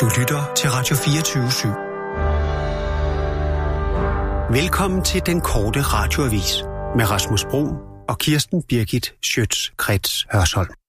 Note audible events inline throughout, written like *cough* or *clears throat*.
Du lytter til Radio 24 /7. Velkommen til den korte radioavis med Rasmus Bro og Kirsten Birgit Schøtz-Krets Hørsholm.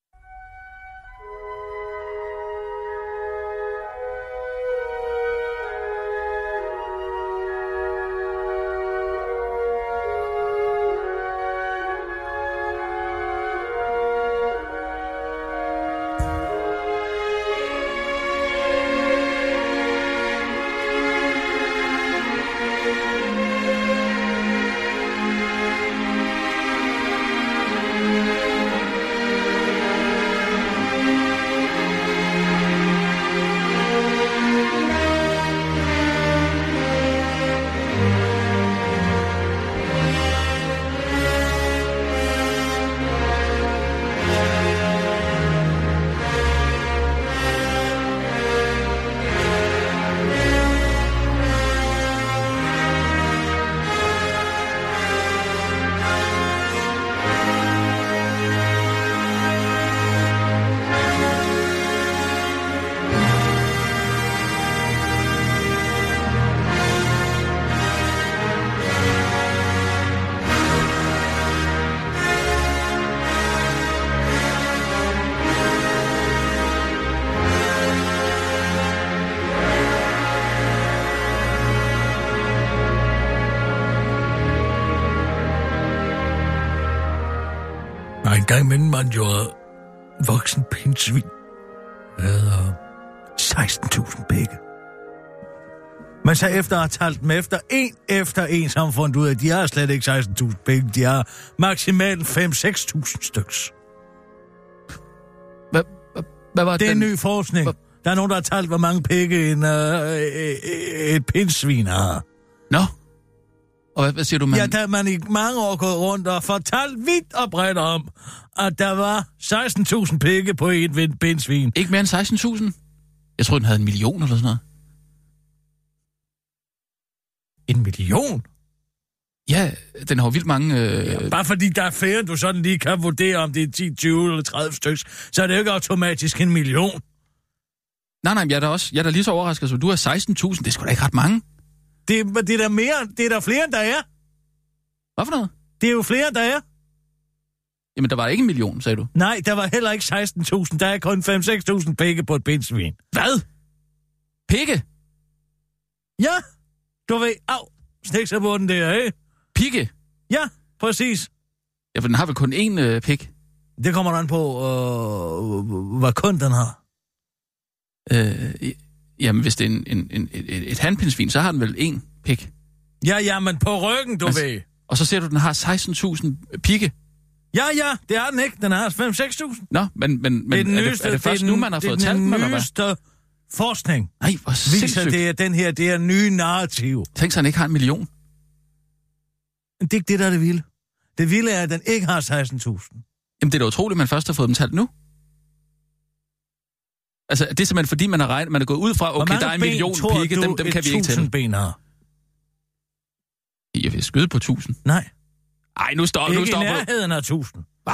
Gang imellem man jo voksen pindsvin. Hvad 16.000 begge. Men så efter at have talt dem efter, en efter en, så fundet ud af, at de har slet ikke 16.000 begge. De har maksimalt 5-6.000 styks. Hvad, hvad, var Det er den? en ny forskning. Der er nogen, der har talt, hvor mange pikke en, øh, et pindsvin har. Nå. Og hvad, hvad siger du, man... Ja, der er man i mange år gået rundt og fortalt vidt og bredt om, at der var 16.000 pikke på et pindsvin. Ikke mere end 16.000? Jeg tror den havde en million eller sådan noget. En million? Ja, den har jo vildt mange... Øh... Ja, bare fordi der er flere, du sådan lige kan vurdere, om det er 10, 20 eller 30 stykker, så er det jo ikke automatisk en million. Nej, nej, jeg er da også jeg er da lige så overrasket, som du er 16.000. Det er sgu da ikke ret mange. Det, er- det er der mere, det er der flere, end der er. Hvad for noget? Det er jo flere, end der er. Jamen, der var ikke en million, sagde du. Nej, der var heller ikke 16.000, der er kun 5-6.000 pikke på et pindsvin. Hvad? Pikke? Ja, du ved, au, stik sig på den der, ikke? Pikke? Ja, præcis. Ja, for den har vel kun én øh, pik. Det kommer an på, øh, hvad kun den har. Øh, jamen, hvis det er en, en, en, et, et handpindsvin, så har den vel én pik. Ja, ja, men på ryggen, du Altså, ved. Og så ser du, at den har 16.000 pikke. Ja, ja, det har den ikke. Den har 5-6.000. Nå, men, men, men den er, det, er det først nu, man har fået talt den, eller hvad? forskning Nej, hvor viser, sindssygt. det er den her, det er nye narrativ. Tænk at han ikke har en million. Det er ikke det, der er det vilde. Det vilde er, at den ikke har 16.000. Jamen, det er da utroligt, at man først har fået dem talt nu. Altså, det er simpelthen fordi, man har, regnet, man er gået ud fra, okay, der er en million pigge, du, dem, dem kan vi ikke tælle. 1000 ben har? Jeg vil skyde på 1000. Nej, Ej, nu stopper nu ikke i stopper du. nærheden af 1000. Hvad?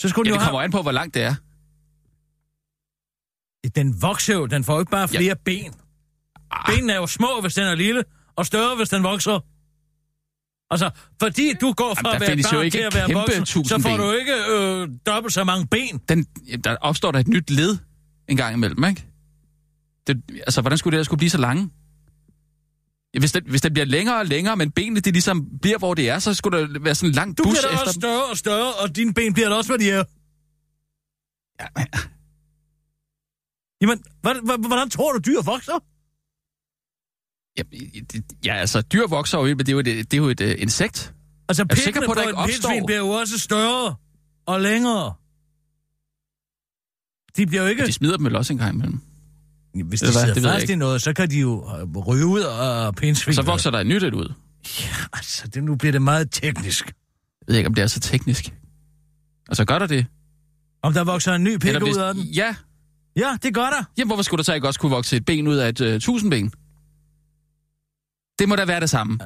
Så skulle Ja, det jo kommer an på, hvor langt det er. have... Den vokser jo, den får jo ikke bare flere ja. ben. Ah, Benene er jo små, hvis den er lille, og større, hvis den vokser. Altså, fordi du går fra Jamen, at være barn til at være voksen, så får ben. du ikke øh, dobbelt så mange ben. den, der opstår der et nyt led en gang imellem, ikke? Det, altså, hvordan skulle det skulle blive så lange? Hvis den, hvis den bliver længere og længere, men benene de ligesom bliver, hvor det er, så skulle der være sådan en lang Du bus bliver da efter også større og større, og dine ben bliver da også, hvad de er. Ja, men, Jamen, hvordan, hvordan tror du, dyr vokser? Ja, ja, altså, dyr vokser jo, men det er jo et, det er jo et uh, insekt. Altså, pikkene på, på, en pindsvin bliver jo også større og længere. De bliver jo ikke... De smider dem vel også en gang imellem. Hvis de Eller sidder Det fast i noget, så kan de jo øh, ryge ud af pindsvin. Og så vokser der et nyt ud. Ja, altså, det, nu bliver det meget teknisk. Jeg ved ikke, om det er så teknisk. Og så gør der det. Om der vokser en ny pik ud af den? ja, Ja, det gør der. jamen hvorfor skulle der så ikke også kunne vokse et ben ud af et uh, tusindben? Det må da være det samme.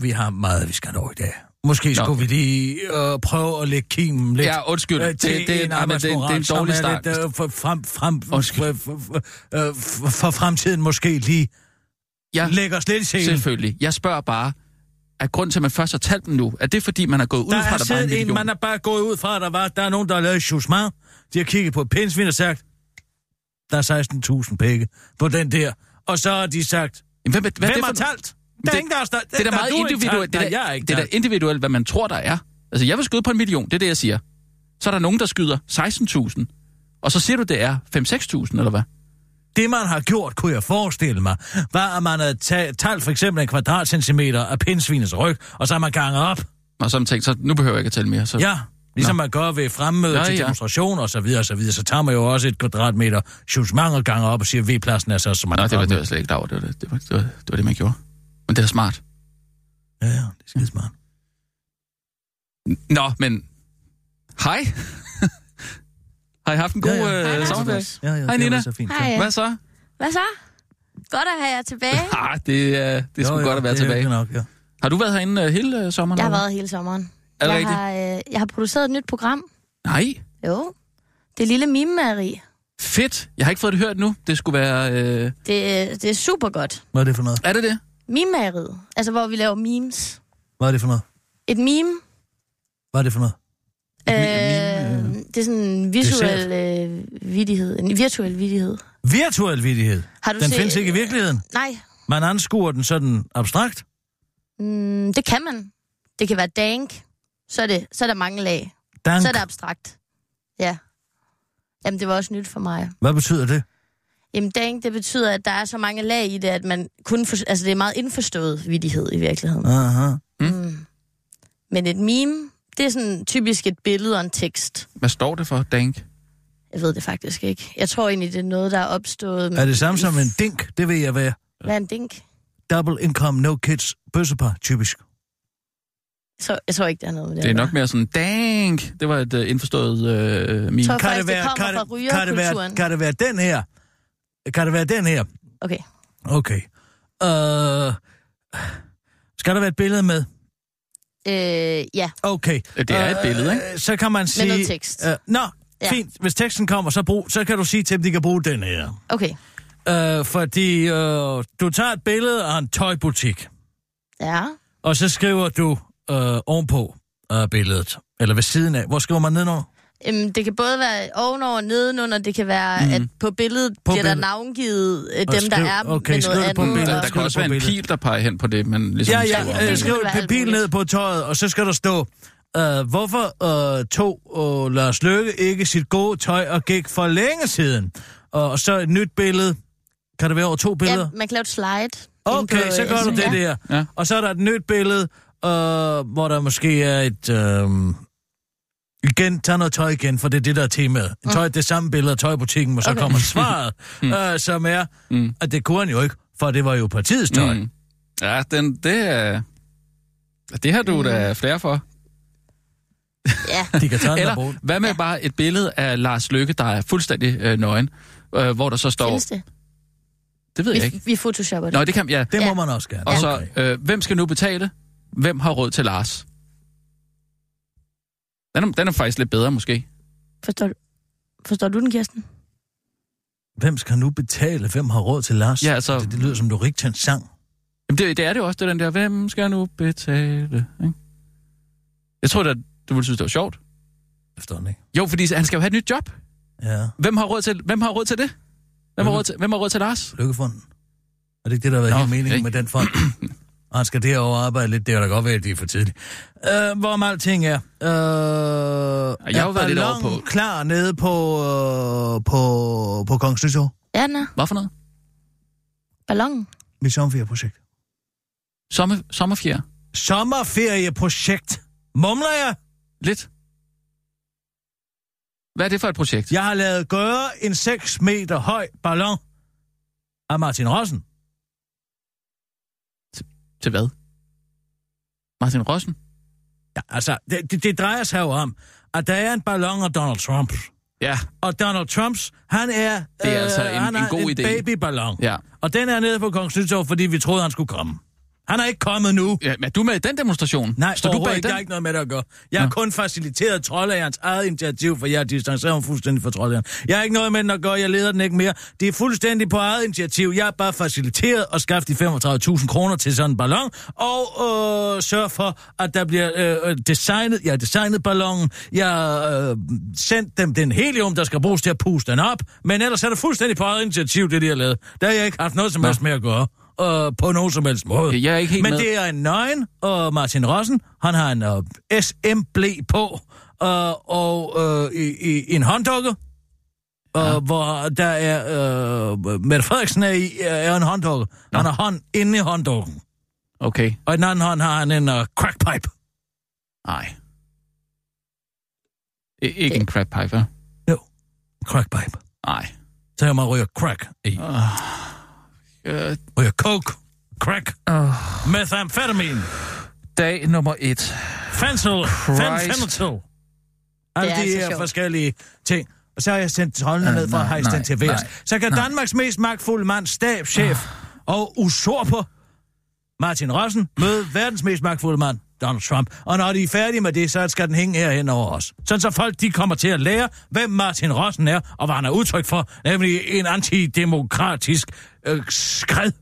Vi har meget, vi skal nå i dag. Måske Nå. skulle vi lige øh, prøve at lægge kimen lidt. Ja, undskyld. øh, Det, til det, det, en nej, men det, det er en dårlig start. Lidt, øh, for, frem, frem, Undskyld. for, for, for, øh, for, for fremtiden måske lige Ja, lægge os lidt i selen. selvfølgelig. Jeg spørger bare, er grund til, at man først har talt dem nu, er det fordi, man er gået ud Der fra, at der var en siddet en, million? man er bare gået ud fra, at der, var, der er nogen, der har lavet et jugement. De har kigget på et pindsvin og sagt, der er 16.000 penge på den der. Og så har de sagt, Jamen, Hvem, hvad, hvad hvem det har talt? Der er Det- ingen, der har sta- Det er da der meget individuelt. Det, Nej, er, er ikke det er da individuelt, hvad man tror, der er. Altså, jeg vil skyde på en million, det er det, jeg siger. Så er der nogen, der skyder 16.000. Og så siger du, det er 5-6.000, eller hvad? Det, man har gjort, kunne jeg forestille mig, var, at man havde ta- talt for eksempel en kvadratcentimeter af pindsvinets ryg, og så har man ganget op. Og så har man tænkt, så nu behøver jeg ikke at tælle mere. Så... Ja, ligesom man gør ved fremmøde Ja, til ja. demonstrationer og så videre, og så videre. Så tager man jo også et kvadratmeter og ganger op og siger, at V-pladsen er så, som man Nå, er det var, det var slet ikke over. Det var det, det, var, det, var, det var det, man gjorde. Men det er da smart. Ja, ja, det er skide smart. Nå, men... Hej. *laughs* har I haft en god Ja, ja. ja, Hej, ja. Sommerferie? Ja, ja, Hej, Nina. så fint. Hej. Hvad så? Hvad så? Godt at have jer tilbage. *laughs* Ah, det, er, det er sgu Jo, jo, godt at være det er tilbage. det nok, ja. Har du været herinde uh, hele uh, sommeren? Jeg har eller været hele sommeren. Er det jeg, rigtigt? har, øh, jeg har produceret et nyt program. Nej. Jo. Det lille mimemageri. Fedt. Jeg har ikke fået det hørt nu. Det skulle være... Øh... Det, det er super godt. Hvad er det for noget? Er det det? Mimemageriet. Altså, hvor vi laver memes. Hvad er det for noget? Et meme, Hvad er det for noget? øh, meme, det er sådan en visuel øh, vidighed. En virtuel vidighed. Virtuel vidighed. Har du Den set- findes ikke i virkeligheden. Nej, Man anskuer den sådan abstrakt. mm, det kan man. Det kan være dank. Så er, det, så er der mange lag. Dank. Så er det abstrakt. Ja. Jamen, det var også nyt for mig. Hvad betyder det? Jamen, dank, det betyder, at der er så mange lag i det, at man kun... For, altså, det er meget indforstået vidighed i virkeligheden. Aha. Mm. Men et meme, det er sådan typisk et billede og en tekst. Hvad står det for, Dank? Jeg ved det faktisk ikke. Jeg tror egentlig, det er noget, der er opstået... Er det samme som en dink? Det ved jeg er. Hvad er en dink? Double income, no kids, bøssepar, typisk. Så, jeg tror ikke, det er noget med det. Det er nok mere sådan, Dank! Det var et uh, indforstået uh, meme. Tror- Kan faktisk, det, det være, kommer kan, fra det, kan, det være, rygerkulturen. kan det være den her? Kan det være den her? Okay. Okay. Uh, skal der være et billede med? Øh, ja, Okay. Det er et billede, ikke? Uh, så kan man sige... noget tekst. Uh, nå, Ja. fint. Hvis teksten kommer, så, brug, så kan du sige til dem, de kan bruge den her. okay. Uh, fordi uh, du tager et billede af en tøjbutik, Ja. og så skriver du uh, ovenpå uh, billedet, eller ved siden af. Hvor skriver man nedenunder? Øhm, det kan både være ovenover og nedenunder. Det kan være, mm. at på billedet På bliver der billedet. navngivet øh, Og dem, der skriv- er okay, med skriv noget det på andet. billedet. Der, der kan også på være en pil, der peger hen på det, man ligesom Ja, skriver. ja, det øh, skriv alt pil ned på tøjet, og så skal der stå, uh, hvorfor uh, tog uh, Lars Løkke ikke sit gode tøj og gik for længe siden? Og så et nyt billede. Kan det være over to billeder? Ja, man kan lave et slide. Okay, på, så øh, gør du det ja. der. Ja. Og så er der et nyt billede, øh, hvor der måske er et... Øh, igen, tag noget tøj igen, for det er det, der er temaet. En tøj, det samme billede af tøjbutikken, og så Okay. kommer svaret, *laughs* øh, som er, Mm. at det kunne han jo ikke, for det var jo partiets tøj. Mm. Mm. Ja, den, det er... Det har du da flere for. *laughs* Ja, De kan tage Eller hvad med bare et billede af Lars Lykke, der er fuldstændig øh, nøgen, øh, hvor der så står... findes det? Det ved jeg Vi, ikke. vi photoshopper det. Nå, det kan... Ja. Det må Ja. man også gerne. Og så, øh, hvem skal nu betale? Hvem har råd til Lars? Den er, den er faktisk lidt bedre, måske. Forstår, du- forstår du den, Kirsten? Hvem skal nu betale? Hvem har råd til Lars? Ja, altså- Det, det lyder som du rigtig en sang. Jamen, det, det er det jo også, det er den der, hvem skal nu betale? Ikke? Jeg tror da, du ville synes, det var sjovt. Efter ikke? Jo, fordi han skal jo have et nyt job. Ja, Hvem har råd til, hvem har råd til det? Hvem har råd til, hvem har råd til Lars? Lykkefonden. Er det ikke det, der har været Nå, hele meningen ikke? med den fond? *clears throat* Og han skal derover arbejde lidt. Det er da godt være, at det er for tidligt. Uh, hvorom alting er. Uh, jeg har jo været lidt over på- klar nede på, uh, på, på Kongens Nytorv? Ja, den er. Hvad for noget? Ballon. Mit sommerferieprojekt. Sommer, sommerfjer. Sommerferieprojekt. Mumler jeg? Lidt. Hvad er det for et projekt? Jeg har lavet gøre en 6 meter høj ballon af Martin Rossen. Til hvad? Martin Rossen? Ja, altså, det, det, det drejer sig jo om, at der er en ballon af Donald Trump. Ja. Og Donald Trumps, han er... Det er altså en- han en god en idé. babyballon. Ja. Og den er nede på Kongens Nytorv, fordi vi troede, han skulle komme. Han er ikke kommet nu. Ja, men er du med i den demonstration? Nej, Står du bag ikke. den? Jeg har ikke noget med det at gøre. Jeg har Nå. kun faciliteret troldagerens eget initiativ, for jeg distancerer mig fuldstændig fra troldageren. Jeg har ikke noget med den at gøre, jeg leder den ikke mere. Det er fuldstændig på eget initiativ. Jeg har bare faciliteret og skaffet de 35.000 kroner til sådan en ballon, og øh, sørge for, at der bliver øh, designet, jeg har designet ballonen, jeg har øh, sendt dem den helium, der skal bruges til at puste den op, men ellers er det fuldstændig på eget initiativ, det de har lavet. Der har jeg ikke haft noget som helst med at gøre. Øh, på nogen som helst måde. Jeg er ikke helt Men med. det er en nøgen, og Martin Rossen, han har en uh, SM-blæ på, uh, og uh, i, i, en hånddukke, uh, ja. hvor der er, uh, Mette Frederiksen er, i, er en hånddukke. Han har hånd inde i hånddukken. Okay, Og i den anden hånd har han en uh, crackpipe. nej. I- ikke en crack pipe, vel? Jo, crackpipe. Nej. Så jeg må ryge crack i. Øh, Ryge coke, crack, øh, methamphetamine, dag nummer et. fentanyl, fentanyl. Alle er de altså her sjovt. forskellige ting. Og så har jeg sendt troldene Øh, ned for at nej, hejse den nej, til værs. nej, Så kan Danmarks mest magtfulde mand, stabschef og usurper Martin Rossen møde verdens mest magtfulde mand, Donald Trump. Og når de er færdige med det, så skal den hænge herhen over os. Sådan så folk de kommer til at lære, hvem Martin Rossen er, og hvad han er udtryk for, nemlig en antidemokratisk øh, skred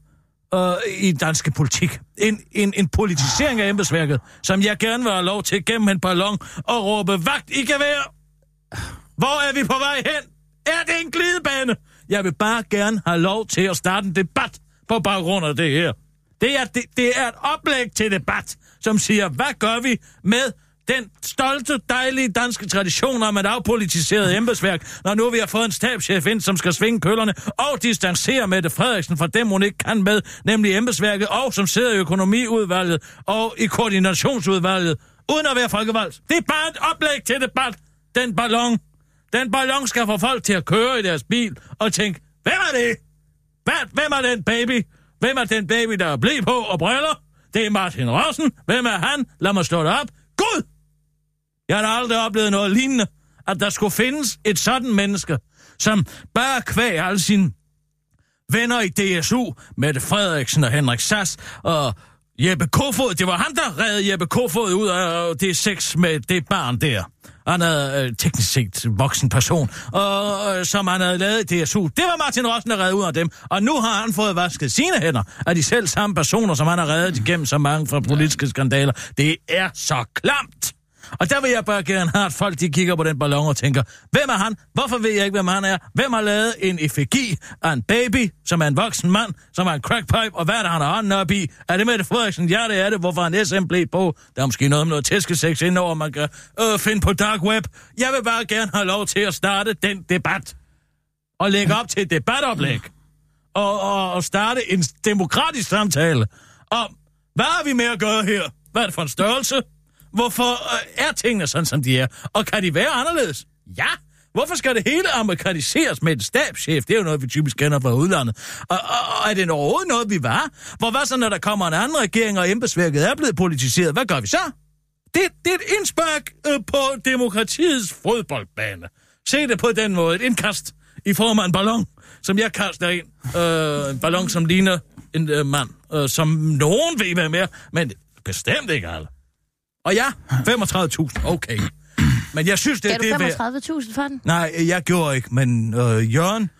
øh, i dansk politik. En, en, en politisering af embedsværket, som jeg gerne vil have lov til gennem en ballon og råbe vagt i gevær. Hvor er vi på vej hen? Er det en glidebane? Jeg vil bare gerne have lov til at starte en debat på baggrund af det her. Det er, det, det er et oplæg til debat, som siger, hvad gør vi med den stolte, dejlige danske tradition om et afpolitiseret embedsværk, når nu vi har fået en stabschef ind, som skal svinge køllerne og distancere Mette Frederiksen fra dem, hun ikke kan med, nemlig embedsværket, og som sidder i økonomiudvalget og i koordinationsudvalget, uden at være folkevalgt. Det er bare et oplæg til debat. Den ballon. Den ballon skal få folk til at køre i deres bil og tænke, hvem er det? Hvem er den baby? Hvem er den baby, der er blæ på og briller? Det er Martin Rossen. Hvem er han? Lad mig slå det op. Gud! Jeg har aldrig oplevet noget lignende, at der skulle findes et sådan menneske, som bare kvæg alle sine venner i DSU, Mette Frederiksen og Henrik Sass og Jeppe Kofod. Det var han, der redde Jeppe Kofod ud af øh, det sex med det barn der. Han er øh, teknisk set voksen person, og, øh, som han havde lavet i DSU. Det var Martin Rossen, der redde ud af dem. Og nu har han fået vasket sine hænder af de selv samme personer, som han har reddet igennem så mange fra politiske skandaler. Det er så klamt! Og der vil jeg bare gerne have, at folk de kigger på den ballon og tænker, hvem er han? Hvorfor ved jeg ikke, hvem han er? Hvem har lavet en effigi af en baby, som er en voksen mand, som er en crackpipe, og hvad er det, han har hånden op i? Er det Mette Frederiksen? Ja, det er det. Hvorfor har han SM blev på? Der er måske noget med noget tæskesex indover, man kan øh, finde på dark web. Jeg vil bare gerne have lov til at starte den debat. Og lægge op til et debatoplæg. Og, og, og starte en demokratisk samtale om, hvad har vi med at gøre her? Hvad er det for en størrelse? Hvorfor øh, er tingene sådan, som de er? Og kan de være anderledes? Ja. Hvorfor skal det hele amerikaniseres med en stabschef? Det er jo noget, vi typisk kender fra udlandet. Og, og, og er det overhovedet noget, vi var? Hvor hvad så, når der kommer en anden regering, og embedsværket er blevet politiseret? Hvad gør vi så? Det, det er et indspark øh, på demokratiets fodboldbane. Se det på den måde. Et indkast i form af en ballon, som jeg kaster ind. Øh, en ballon, som ligner en øh, mand, øh, som nogen ved, hvad mere, men bestemt ikke alle. Og ja, 35.000, okay. Men jeg synes, det, Gav det er du værd. 35.000 for den? Nej, jeg gjorde ikke, men øh, Jørgen,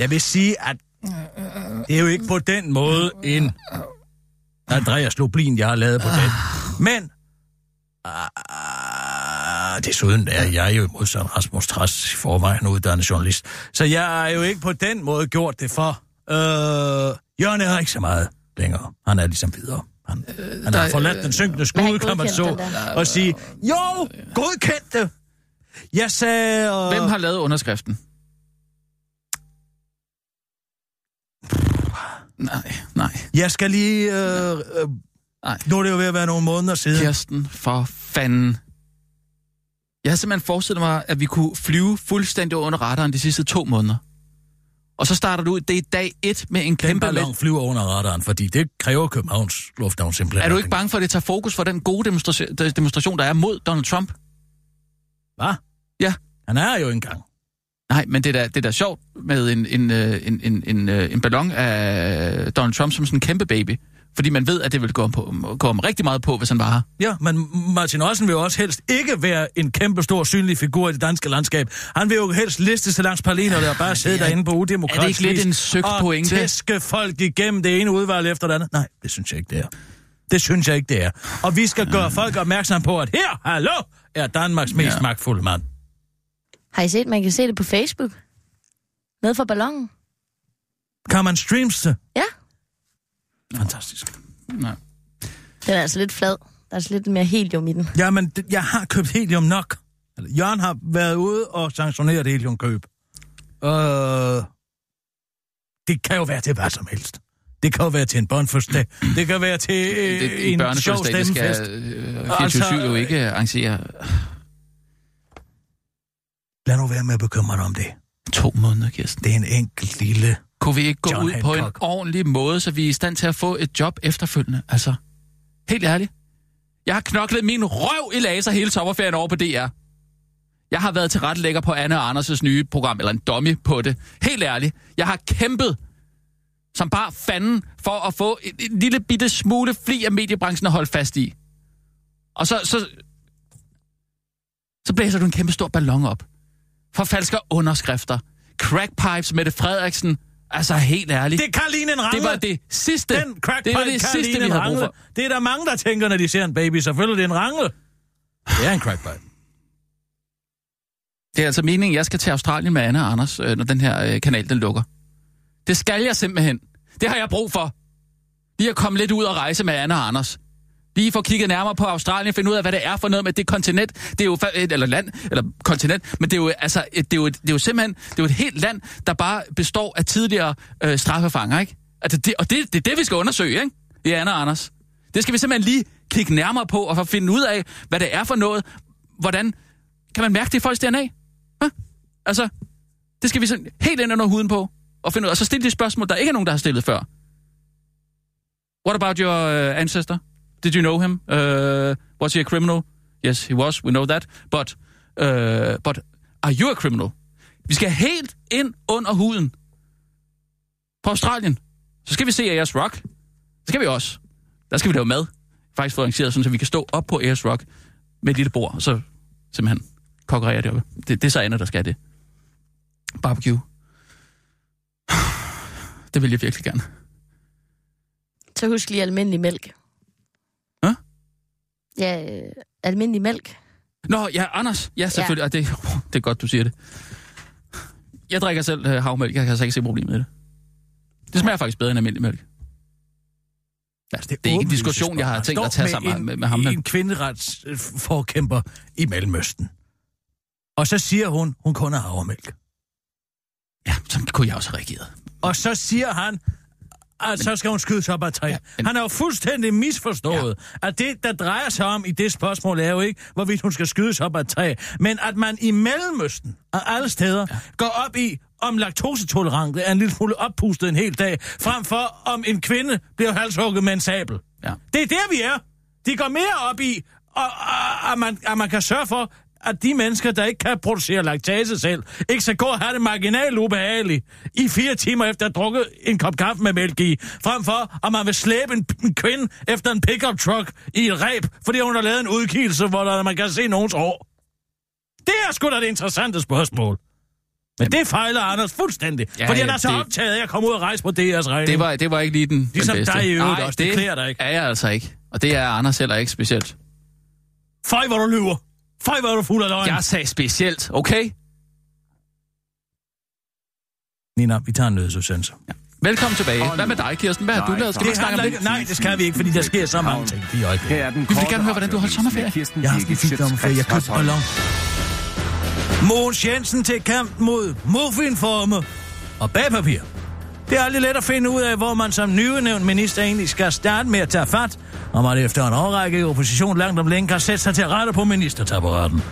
jeg vil sige, at det er jo ikke på den måde en Andreas Lublin, jeg har lavet på den. Men Ah, desuden er jeg jo modsat Rasmus Træs i forvejen uddannet journalist. Så jeg har jo ikke på den måde gjort det for. Øh, Jørgen er ikke så meget længere. Han er ligesom videre. Han, øh, han har der- forladt den synkende Men skud, han kan man så, og sige, jo, godkendt det. Jeg sagde... Øh, Hvem har lavet underskriften? Nej, nej, Jeg skal lige... Øh, øh, nej. nu er det jo ved at være nogle måneder siden. Kirsten, for fanden. Jeg havde simpelthen forestillet mig, at vi kunne flyve fuldstændig under radaren de sidste to måneder. Og så starter du ud, det er dag et med en Den kæmpe ballon flyver under radaren, fordi det kræver Københavns Lufthavn simpelthen. Er du ikke bange for, at det tager fokus for den gode demonstra- demonstration, der er mod Donald Trump? Hvad? Ja. Han er jo engang. Nej, men det er da, det er da sjovt med en, en, øh, en, en, en, øh, en ballon af Donald Trump som sådan en kæmpe baby. Fordi man ved, at det vil gå, på, gå om rigtig meget på, hvis han var her. Ja, men Martin Ossen vil jo også helst ikke være en kæmpe stor synlig figur i det danske landskab. Han vil jo helst liste sig langs Pauliner, der bare sidde derinde på udemokratisk er det ikke lidt en søgt og pointe? tæske folk igennem det ene udvalg efter det andet. Nej, det synes jeg ikke, det er. Det synes jeg ikke, det er. Og vi skal gøre folk opmærksom på, at her, hallo, er Danmarks mest Ja. magtfulde mand. Har I set, man kan se det på Facebook? Nede for ballonen? Kan man streams det? Ja, Fantastisk. Nej. den er altså lidt flad. Der er altså lidt mere helium i den. Jamen, jeg har købt helium nok. Jørgen har været ude og sanktioneret heliumkøb. Øh, det kan jo være til hvad som helst. Det kan jo være til en børnefødselsdag. Det kan være til øh, Det, en en sjov det skal øh, 24-7 jo ikke arrangere Lad nu være med at bekymre dig om det. to måneder, Kirsten. Det er en enkelt lille... Kunne vi ikke gå John ud på en Hancock. ordentlig måde, så vi er i stand til at få et job efterfølgende? Altså, helt ærligt. Jeg har knoklet min røv i laser hele sommerferien over på DR. Jeg har været til retlægger på Anne og Anders' nye program, eller en dummy på det. Helt ærligt. Jeg har kæmpet som bare fanden for at få en, en lille bitte smule fli af mediebranchen at holde fast i. Og så, så, så blæser du en kæmpe stor ballon op. Forfalsker underskrifter. Crackpipes Mette Frederiksen. Altså helt ærligt. Det kan ligne en rangle. Det var det sidste. Den crackpipe det var det kan sidste, ligne vi en havde brug for. Det er der mange, der tænker, når de ser en baby. Selvfølgelig det er en rangle. Det er en crackpipe. Det er altså meningen, jeg skal til Australien med Anna og Anders, øh, når den her øh, kanal den lukker. Det skal jeg simpelthen. Det har jeg brug for. Lige at komme lidt ud og rejse med Anna og Anders. Lige få kigget nærmere på Australien, finde ud af, hvad det er for noget med det kontinent. Det er jo, eller land, eller kontinent, men det er jo, altså, det er jo, det er jo simpelthen det er jo et helt land, der bare består af tidligere øh, straffefanger, ikke? Altså, det, og det, det er det, vi skal undersøge, ikke? Det er Anna og Anders. Det skal vi simpelthen lige kigge nærmere på, og for at finde ud af, hvad det er for noget. Hvordan kan man mærke det i folks DNA? Hæ? Altså, det skal vi sådan helt ind under huden på, og finde ud af. Og så stille de spørgsmål, der ikke er nogen, der har stillet før. What about your uh, ancestor? Did you know him? Uh, was he a criminal? Yes, he was. We know that. But, uh, but are you a criminal? Vi skal helt ind under huden. På Australien. Så skal vi se AS Rock. Det skal vi også. Der skal vi lave mad. Faktisk få arrangeret, sådan, så vi kan stå op på Ayers Rock med et lille bord, og så simpelthen konkurrere op. Det, det er så Anna, der skal det. Barbecue. *sighs* Det vil jeg virkelig gerne. Så husk lige almindelig mælk. Ja, øh, almindelig mælk. Nå, ja, Anders. Ja, selvfølgelig. Ja. Det, det er godt, du siger det. Jeg drikker selv øh, havmælk. Jeg kan altså ikke se problemet i det. Det smager faktisk bedre end almindelig mælk. Ja, det, det er ikke en diskussion, jeg har tænkt at tage sammen en, med, med ham. Men, En kvinderetsforkæmper i Mellemøsten. Og så siger hun, hun kun har havremælk. ja, sådan kunne jeg også have reageret. Og så siger han, at så skal hun skydes op af træ. Ja, men- Han er jo fuldstændig misforstået, ja. at det, der drejer sig om i det spørgsmål, er jo ikke, hvorvidt hun skal skydes op af træ, men at man i Mellemøsten og alle steder ja. går op i, om laktosetolerante er en lille smule oppustet en hel dag, frem for om en kvinde bliver halshugget med en sabel. Ja. Det er der, vi er. De går mere op i, og, og, at, man, at man kan sørge for, at de mennesker, der ikke kan producere laktase selv, ikke skal gå og have det marginalt ubehageligt i fire timer efter at have drukket en kop kaffe med mælk i, frem for, at man vil slæbe en, en kvinde efter en pickup truck i et ræb, fordi hun har lavet en udkigelse, hvor der, man kan se nogens hår. Det er sgu da det interessante spørgsmål. Men det fejler Anders fuldstændig, Ja, ja, fordi han er så det- optaget af at komme ud og rejse på DR's regning. Det var, det var ikke lige den, Ligesom den bedste. dig i øvrigt Ej, også. Det klæder dig ikke. er jeg altså ikke. Og det er Anders heller ikke specielt. Fej, hvor du lyver. Fej, hvor du fuld af løgn. Jeg sagde specielt, okay? Nina, vi tager en nødsudsendelse. Velkommen tilbage. Hvad med dig, Kirsten? Hvad har du lavet? Skal vi ikke snakke om det? ikke, nej, det skal vi ikke, fordi der sker så mange ting i øjeblikket. Her er den Vi vil gerne høre, hvordan du har holdt sommerferie. Kirsten Jeg har haft en fint sommerferie. Jeg købte ballon. Mogens Jensen til kamp mod muffinforme og bagpapir. Det er aldrig let at finde ud af, hvor man som nyudnævnt minister egentlig skal starte med at tage fat, og man efter en årrække i opposition langt om længe kan sætte sig til rette på ministertapparaten.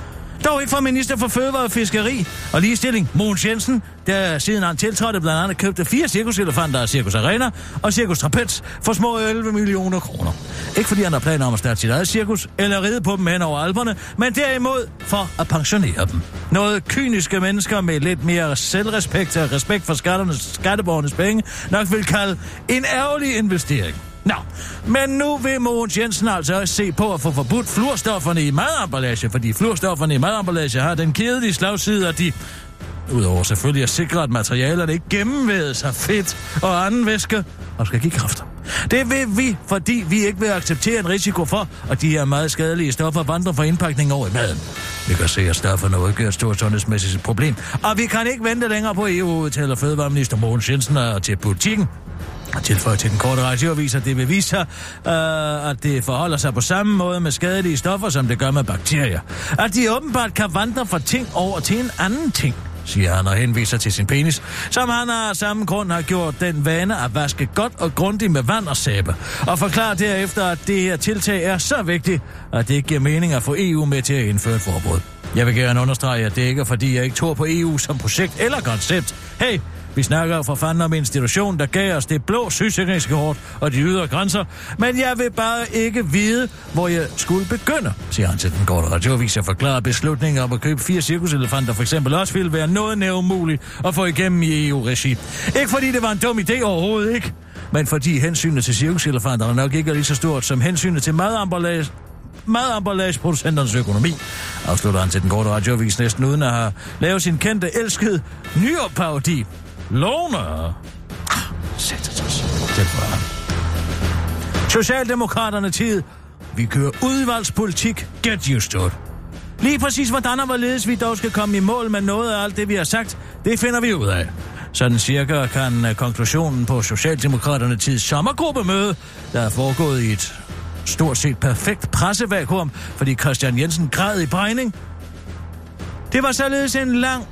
Dog ikke fra minister for fødevare og fiskeri og ligestilling, Mogens Jensen, der siden han tiltrådte blandt andet købte fire cirkuselefanter af Cirkus Arena og Cirkus Trapez for små 11 millioner kroner. Ikke fordi han har planer om at starte sit eget cirkus eller ride på dem hen over alberne, men derimod for at pensionere dem. Noget kyniske mennesker med lidt mere selvrespekt og respekt for skatternes, skatteborgernes penge nok vil kalde en ærgerlig investering. Nå, men nu vil Mogens Jensen altså også se på at få forbudt fluorstofferne i mademballage, fordi fluorstofferne i mademballage har den kedelige slagside, at de Udover selvfølgelig at sikre, at materialerne ikke gennemvædes af fedt og anden væske, og skal give kræfter. Det vil vi, fordi vi ikke vil acceptere en risiko for, at de her meget skadelige stoffer vandrer fra indpakning over i maden. Vi kan se, at stofferne udgør et stort sundhedsmæssigt problem, og vi kan ikke vente længere på EU, udtaler Fødevareminister Mogens Jensen til politikken. Og tilføjer til den korte radioavis, at det vil vise sig, øh, at det forholder sig på samme måde med skadelige stoffer, som det gør med bakterier. At de åbenbart kan vandre fra ting over til en anden ting siger han og henviser til sin penis, som han af samme grund har gjort den vane at vaske godt og grundigt med vand og sæbe, og forklarer derefter, at det her tiltag er så vigtigt, at det ikke giver mening at få EU med til at indføre et forbud. Jeg vil gerne understrege, at det ikke er, fordi jeg ikke tror på EU som projekt eller koncept. Hey, vi snakker for fanden om en institution, der gav os det blå sygesikringskort og de ydre grænser, men jeg vil bare ikke vide, hvor jeg skulle begynde, siger han til den korte radioavis. Jeg forklarer beslutningen om at købe fire cirkuselefanter for eksempel også ville være noget nær umuligt at få igennem i EU-regi. Ikke fordi det var en dum idé overhovedet, ikke? Men fordi hensynet til cirkuselefanterne nok ikke er lige så stort som hensynet til mademballage, mademballageproducenternes økonomi, afslutter han til den korte radioavis næsten uden at have lavet sin kendte elskede nyopparodi. Låne. Sæt. Det var Socialdemokraterne tid. Vi kører udvalgspolitik. Get used to it. Lige præcis hvordan og hvorledes vi dog skal komme i mål med noget af alt det, vi har sagt, det finder vi ud af. Sådan cirka kan øh, konklusionen på Socialdemokraterne tids sommergruppemøde, der er foregået i et stort set perfekt pressevakuum, fordi Christian Jensen græd i bregning. Det var således en lang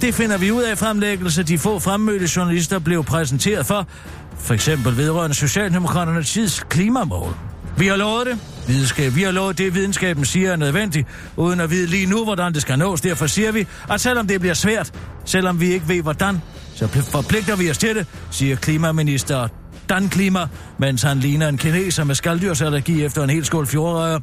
det finder vi ud af fremlæggelse, de få fremmødte journalister blev præsenteret for, for eksempel vedrørende Socialdemokraternes tids klimamål. Vi har lovet det. Videnskab. Vi har lovet det, videnskaben siger er nødvendigt, uden at vide lige nu, hvordan det skal nås. Derfor siger vi, at selvom det bliver svært, selvom vi ikke ved hvordan, så forpligter vi os til det, siger klimaminister Dan Klima, mens han ligner en kineser med skaldyrsallergi efter en hel skål fjordrøjer.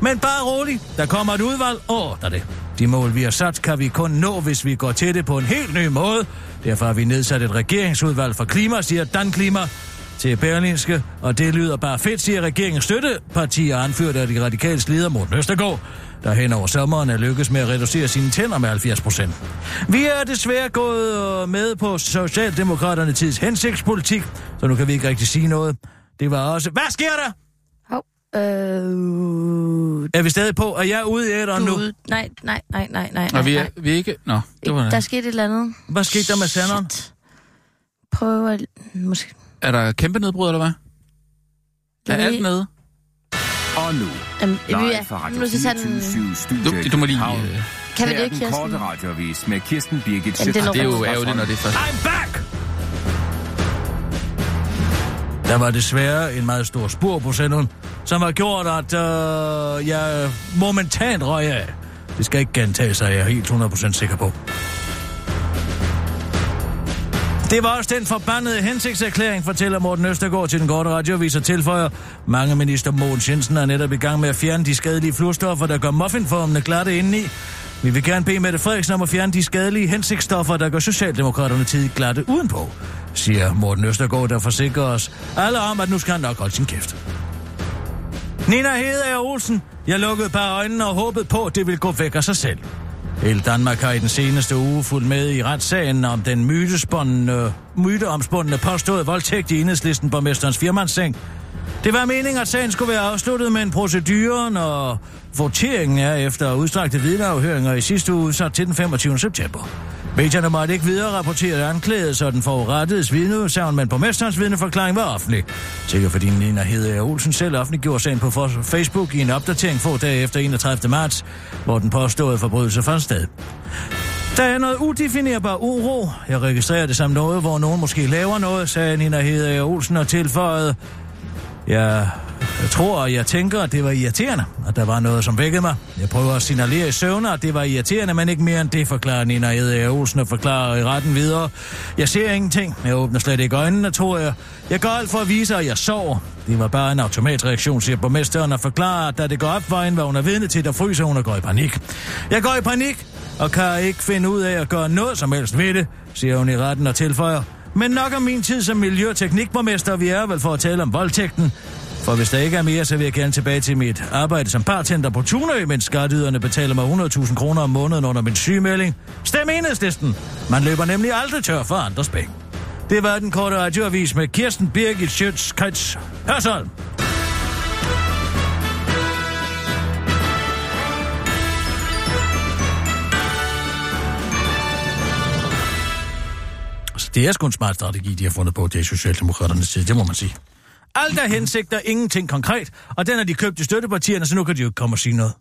Men bare rolig, der kommer et udvalg og ordner det. De mål, vi har sat, kan vi kun nå, hvis vi går til det på en helt ny måde. Derfor har vi nedsat et regeringsudvalg for klima, siger Dan Klima til Berlinske, og det lyder bare fedt, siger regeringens støttepartier, anført af de radikale leder Morten Østergaard, der hen over sommeren er lykkes med at reducere sine tænder med 70 procent. Vi er desværre gået med på Socialdemokraterne tids hensigtspolitik, så nu kan vi ikke rigtig sige noget. Det var også... Hvad sker der? Hov. Øh... Er vi stadig på? Er jeg ude i æderen nu? Ude. Nej, nej, nej, nej, nej. Og vi er, nej. vi er ikke... Nå, det var Der skete et eller andet. Hvad skete der med senderen? Prøv at... Måske... Er der kæmpe nedbrud, eller hvad? Er vi- alt nede? Og nu, Jamen, vi live er... fra Radio Nu skal tage den... 24 Studio Du, du må lige... Øh, Kan vi det er ikke, den korte Kirsten? radioavis med Kirsten Birgit Jamen, det er Schøtz. det er jo ærgerligt, når det er først. I'm back! Der var desværre en meget stor spur på senderen, som har gjort, at øh, jeg momentant røg af. Det skal ikke gentage sig, jeg er helt 100% sikker på. Det var også den forbandede hensigtserklæring, fortæller Morten Østergaard til den korte radioavis og tilføjer. Mange minister Mogens Jensen er netop i gang med at fjerne de skadelige fluorstoffer, der gør muffinformene glatte indeni. Vi vil gerne bede Mette Frederiksen om at fjerne de skadelige hensigtsstoffer, der gør Socialdemokraterne tid glatte udenpå, siger Morten Østergaard, der forsikrer os alle om, at nu skal han nok holde sin kæft. Nina Hedeager Olsen, jeg lukkede bare øjnene og håbede på, at det ville gå væk af sig selv. Hele Danmark har i den seneste uge fulgt med i retssagen om den mytespundne, påståede voldtægt i enhedslisten på mesterens firmandsseng. Det var meningen, at sagen skulle være afsluttet med en procedure, når voteringen er efter udstrakte vidneafhøringer i sidste uge så til den 25. september. Medierne måtte ikke videre rapportere anklaget, så den forurettedes vidneudsagn, men borgmesterens vidneforklaring var offentlig. Sikkert fordi Nina Hedeager Olsen selv offentliggjorde sagen på for- Facebook i en opdatering få dage efter 31. marts, hvor den påståede forbrydelse fandt sted. Der er noget udefinerbar uro. Jeg registrerer det som noget, hvor nogen måske laver noget, sagde Nina Hedeager Olsen og tilføjede. Jeg, jeg tror, og jeg tænker, at det var irriterende, at der var noget, som vækkede mig. Jeg prøver at signalere i søvne, at det var irriterende, men ikke mere end det, forklarer Nina Edder Olsen og forklarer i retten videre. Jeg ser ingenting. Jeg åbner slet ikke øjnene, tror jeg. Jeg gør alt for at vise, at jeg sover. Det var bare en automatreaktion, siger borgmesteren og forklarer, at da det går op for hende, hvad hun er vidne til, der fryser hun og går i panik. Jeg går i panik, og kan ikke finde ud af at gøre noget som helst ved det, siger hun i retten og tilføjer. Men nok om min tid som miljø- og teknikborgmester, vi er vel for at tale om voldtægten. For hvis der ikke er mere, så vil jeg gerne tilbage til mit arbejde som bartender på Tunø, mens skatteyderne betaler mig 100.000 kroner om måneden under min sygemelding. Stem enhedslisten. Man løber nemlig aldrig tør for andres penge. Det var den korte radioavis med Kirsten Birgit Schøtz, Krets, Hørsholm. Så det er sgu en smart strategi, de har fundet på, det er Socialdemokraternes side, det må man sige. Alt er hensigter, ingenting konkret, og den har de købt i støttepartierne, så nu kan de jo ikke komme og sige noget.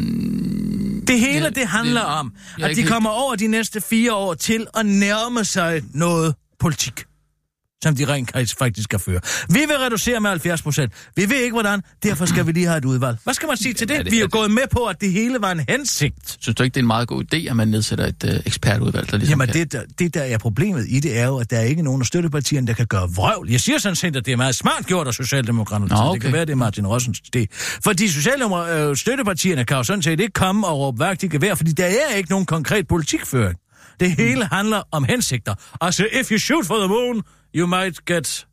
Øhm, Det hele, Ja, det handler om, jeg er at de kommer over de næste fire år til at nærme sig noget politik som de rent faktisk- skal føre. Vi vil reducere med 70 procent. Vi ved ikke, hvordan. Derfor skal vi lige have et udvalg. Hvad skal man sige til det? er det- Vi er jo gået med på, at det hele var en hensigt. synes du ikke, det er en meget god idé, at man nedsætter et øh, ekspertudvalg, der ligesom Jamen, kan... det der, det der er problemet i det, er jo, at der er ikke nogen af støttepartierne, der kan gøre vrøvl. Jeg siger sådan set, at det er meget smart gjort af Socialdemokraterne. Nå, okay. Det kan være, det er Martin Rossens idé. Fordi Socialdemok- øh, støttepartierne kan jo sådan set ikke komme og råbe værk i gevær, fordi der er ikke nogen konkret politikføring. Det hele handler om hensigter. Altså, if you shoot for the moon, you might get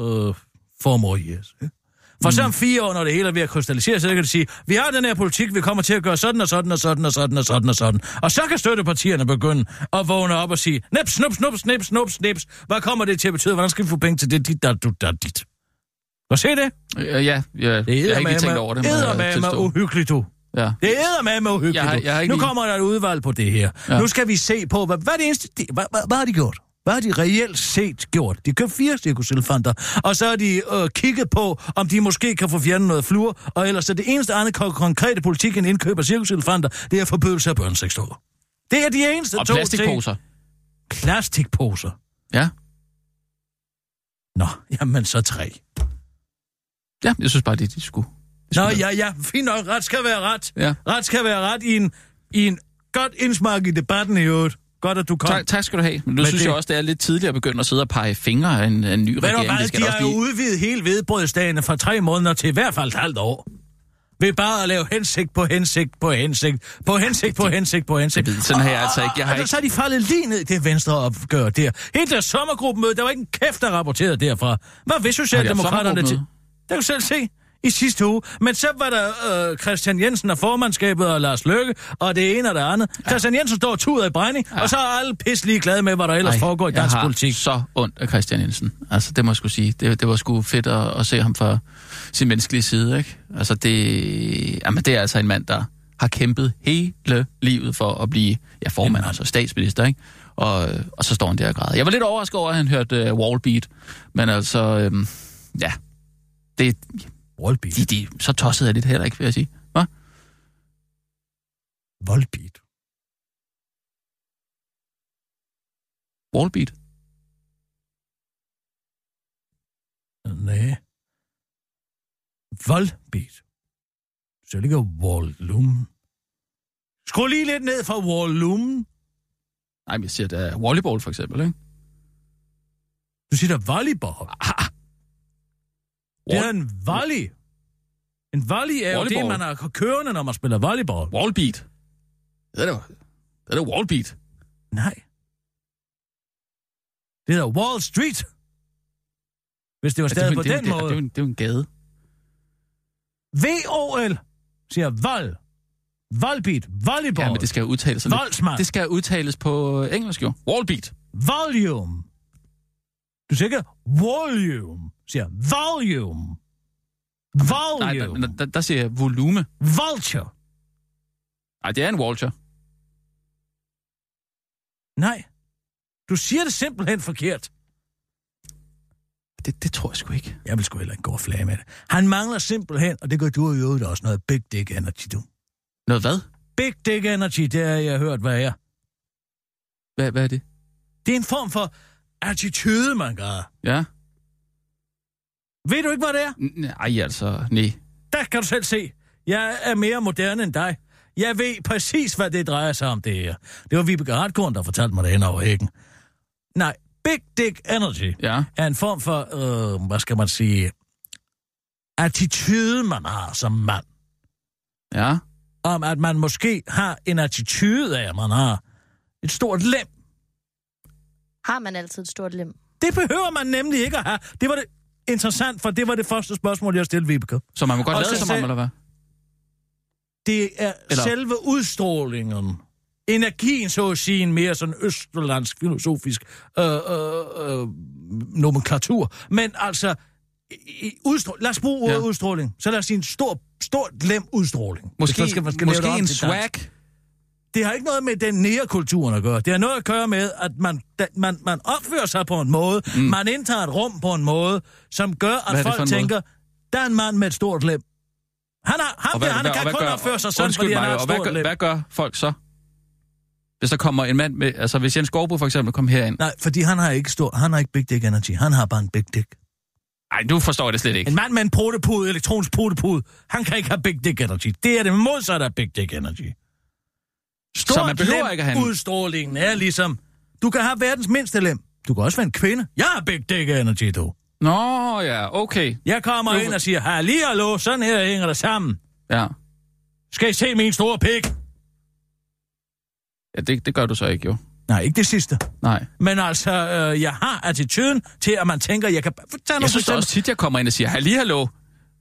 uh, four more years. Ikke? For så om fire år, når det hele er ved at krystallisere så kan de sige, vi har den her politik, vi kommer til at gøre sådan og sådan og sådan og sådan og sådan og sådan. Og så kan støttepartierne begynde at vågne op og sige, nip, snup, snup, snip, snup, snips. Hvad kommer det til at betyde? Hvordan skal vi få penge til det, dit, dat, du, dat, dit? Kan du se det? Øh, ja, ja, Det jeg har ikke tænkt over det. må jeg eddermame tilstå. uhyggeligt, du. Ja. Det er eddermame uhyggeligt, Jeg har- jeg har ikke Nu kommer der et udvalg på det her. Ja. Nu skal vi se på, hvad, hvad er det eneste... De, hvad, hvad, hvad har de gjort? Hvad har de reelt set gjort? De købte fire cirkuselefanter, og så har de øh, kigget på, om de måske kan få fjernet noget fluor, og ellers er det eneste andet kon- konkrete politik end indkøb af cirkuselefanter, det er forbydelse af børnesexdukker. Det er de eneste Og to plastikposer. ting. Plastikposer. Ja. Nå, jamen så tre. ja, jeg synes bare, det de skulle. De Nå, skulle ja, ja, fint nok. Ret skal være ret. Ja. Ret skal være ret i en, i en godt indsmark i debatten i øvrigt. Godt, at du kom. Tak, tak skal du have. Men nu Men synes det- jeg også, det er lidt tidligt at begynde at sidde og pege fingre af en, en ny Ved du regering. hvad, Det skal de har også jo lige... udvidet hele vedbrødsdagene fra tre måneder til i hvert fald et halvt år. Ved bare at lave hensigt på hensigt på hensigt, på hensigt på hensigt på hensigt. Det sådan jeg altså ikke. Jeg har og, ikke- Så er de faldet lige ned i det venstre opgør der. Helt der sommergruppemøde, der var ikke en kæft, der rapporterede derfra. Hvad vil Socialdemokraterne til? Det kan du selv se i sidste uge. Men så var der øh, Christian Jensen af formandskabet og Lars Løkke, og det ene og det andet. Ja. Christian Jensen står tudet i brænding, ja. og så er alle pisselig glade med, hvad der ellers Ej, foregår i dansk jeg har politik. så ondt af Christian Jensen. Altså, det må jeg skulle sige. Det, det var sgu fedt at, at se ham fra sin menneskelige side, ikke? Altså, det, jamen, det er altså en mand, der har kæmpet hele livet for at blive ja, formand, altså statsminister, ikke? Og, og så står han der og græder. Jeg var lidt overrasket over, at han hørte uh, Wallbeat, men altså, øhm, ja, det, Volbeat. de, de, så tosset er det heller ikke, vil jeg sige. Hvad? Volbeat. Wallbeat? Nej. Volbeat. Så ligger volumen. Skru lige lidt ned fra volumen. Nej, men jeg siger, det er volleyball for eksempel, ikke? Du siger der volleyball. Ah, Det er en volley. En volley er jo det, man har kørende, når man spiller volleyball. Wallbeat. Det er da, det er Wallbeat. Nej. Det er da Wall Street. Hvis det var stadig det, på jo- den det, måde. Det, er en- det er gade. VOL siger vold. Volbeat. Volleyball. Ja, men det skal udtales. Voldsmand. Det skal udtales på engelsk, jo. Wallbeat. Volume. Du siger ikke volume. Siger volume. Nej, Volume. der, der, der siger jeg volume. Vulture. Nej, det er en Walter. Nej. Du siger det simpelthen forkert. Det, det tror jeg sgu ikke. Jeg vil sgu heller ikke gå og flage med det. Han mangler simpelthen, og det gør du jo øvrigt også, noget big dick energy, du. Noget hvad? Big dick energy, det har jeg hørt, hvad er. Hvad, hvad er det? Det er en form for attitude, man gør. Ja. Ved du ikke, hvad det er? Nej, altså, nej. Der kan du selv se. Jeg er mere moderne end dig. Jeg ved præcis, hvad det drejer sig om, det her. Det var Vibeke Hartkorn, der fortalte mig det hen over hækken. Nej, Big Dick Energy Ja. er en form for, øh, hvad skal man sige, attitude, man har som mand. Ja. Om at man måske har en attitude af, at man har Et stort lem. Har man altid et stort lem? Det behøver man nemlig ikke at have. Det var det interessant, for det var det første spørgsmål, jeg stillede Vibeke. Så man må godt Og lade som om, eller hvad? Det er Eller- selve udstrålingen. Energien, så at sige, en mere sådan østerlandsk filosofisk øh, øh, øh, nomenklatur. Men altså, i, i udstrål... lad os bruge ordet Ja. udstråling. Så lad os sige en stor, stor lem udstråling. Måske, skal, skal måske en swag. dansk. Det har ikke noget med den nære kulturen at gøre. Det har noget at gøre med, at man, da, man, man opfører sig på en måde, mm. man indtager et rum på en måde, som gør, Hvad at folk en måde? tænker, der er en mand med et stort lem. Han, har, ham der, han og kan kun opføre sig sådan, fordi han mig, har et og hvad, stort gør, lem. hvad gør folk så? Hvis der kommer en mand med... Altså, hvis Jens Skovbo for eksempel kommer herind. Nej, fordi han har ikke stor, han har ikke big dick energy. Han har bare en big dick. Nej, nu forstår det slet ikke. En mand med en protepude, elektronisk protepude, han kan ikke have big dick energy. Det er det modsatte af big dick energy. Stort Så man behøver lem ikke at have en- udstrålingen er ligesom, du kan have verdens mindste lem. Du kan også være en kvinde. Jeg har big dick energy, du. Nå, ja, okay. Jeg kommer Nu- ind og siger, halli, hallo, sådan her hænger det sammen. Ja, Skal I se min store pik? ja det, det gør du så ikke, jo. Nej, ikke det sidste. Nej. Men altså, øh, jeg har attituden til, at man tænker, jeg kan... Tag Jeg synes eksempel- også tit, jeg kommer ind og siger, halli, hallo.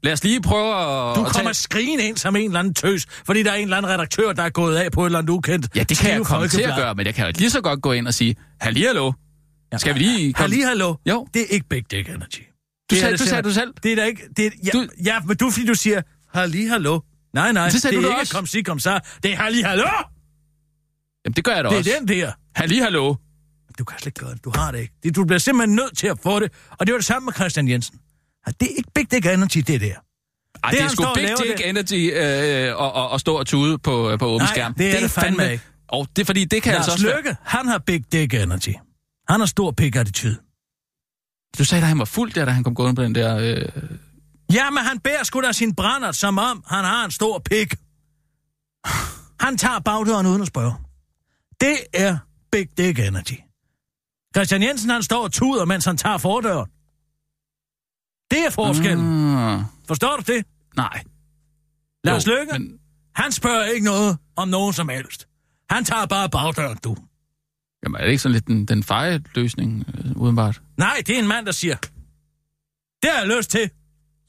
Lad os lige prøve at... Du kommer tage... skrigende ind som en eller anden tøs, fordi der er en eller anden redaktør, der er gået af på et eller andet ukendt. Ja, det kan jeg komme til at gøre, men jeg kan jo lige så godt gå ind og sige, halli, hallo. Skal vi lige komme... Halli, hallo. Jo. Det er ikke big dick energy. Du Det sagde, det du sagde du selv. Det er da ikke... Det er, ja, Du- ja, men du, fordi du siger, halli, hallo. Nej, nej, Det sagde det du er ikke også. kom sig, kom så. Det er halli, hallo. Jamen, det gør jeg da Det også. er den der. Halli, hallo. Du kan slet ikke gøre det. Du har det ikke. Det, du bliver simpelthen nødt til at få det. Og det var det samme med Christian Jensen. Det er ikke big dick energy, det der. Ej, Det, det, er sgu big dick det- energy øh, og, og, og stå og tude på, på åben Nej, skærm. det er det fandme ikke. Og det er fordi, det kan altså Lars også være... Løkke, han har big dick energy. Han har stor pik attitude. Du sagde, at han var fuld der, da han kom gående på den der... Øh... Ja, men han bærer sgu da sin brændert, som om han har en stor pik. Han tager bagdøren uden at spørge. Det er big dick energy. Christian Jensen, han står og tuder, mens han tager fordøren. Det er forskellen. Ah, Forstår du det? nej. Lars Jo, Løkke. Men, han spørger ikke noget om nogen som helst. Han tager bare bagdøren, du. jamen, er det ikke sådan lidt den, den feje løsning, øh, udenbart? Nej, det er en mand, der siger, det har jeg lyst til.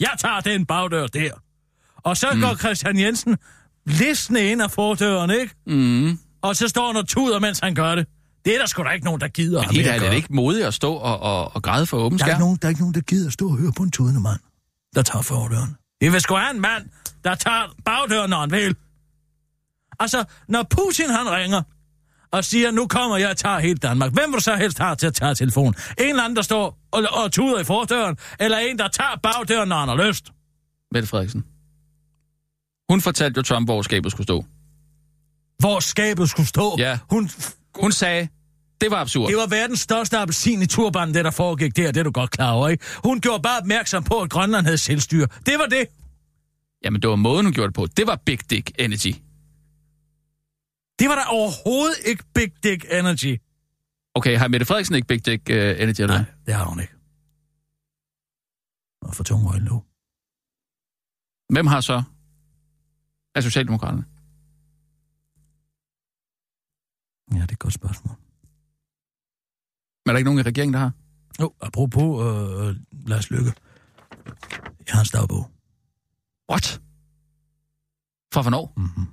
Jeg tager den bagdør der. Og så mm. går Christian Jensen listende ind af fordøren, ikke? Mm. Og så står han og tuder, mens han gør det. Det er der sgu da ikke nogen, der gider Helt at ærligt, er det ikke modigt at stå og, og, og græde for åben Der er, ikke skærm? nogen, der er ikke nogen, der gider at stå og høre på en tudende mand, der tager fordøren. Det vil sgu have en mand, der tager bagdøren, når han vil. Altså, når Putin han ringer og siger, nu kommer jeg og tager hele Danmark. Hvem vil så helst have til at tage telefonen? En eller anden, der står og, og tuder i fordøren, eller en, der tager bagdøren, når han har lyst? Mette Frederiksen. Hun fortalte jo Trump, hvor skabet skulle stå. Hvor skabet skulle stå. Ja. Hun, Hun sagde, det var absurd. det var verdens største appelsin i turbanen, det der foregik der. Det er du godt klar over, ikke? Hun gjorde bare opmærksom på, at Grønland havde selvstyre. Det var det. Jamen, det var måden, hun gjorde det på. Det var big dick energy. Det var der overhovedet ikke big dick energy. Okay, har Mette Frederiksen ikke big dick uh, energy, eller Nej, det har hun ikke. Og for tung nu. Hvem har så af Socialdemokraterne? Ja, det er et godt spørgsmål. Men er der ikke nogen i regeringen, der har? Jo, apropos øh, Lars Lykke. Jeg har en dagbog. What? Fra hvornår? Mm-hmm.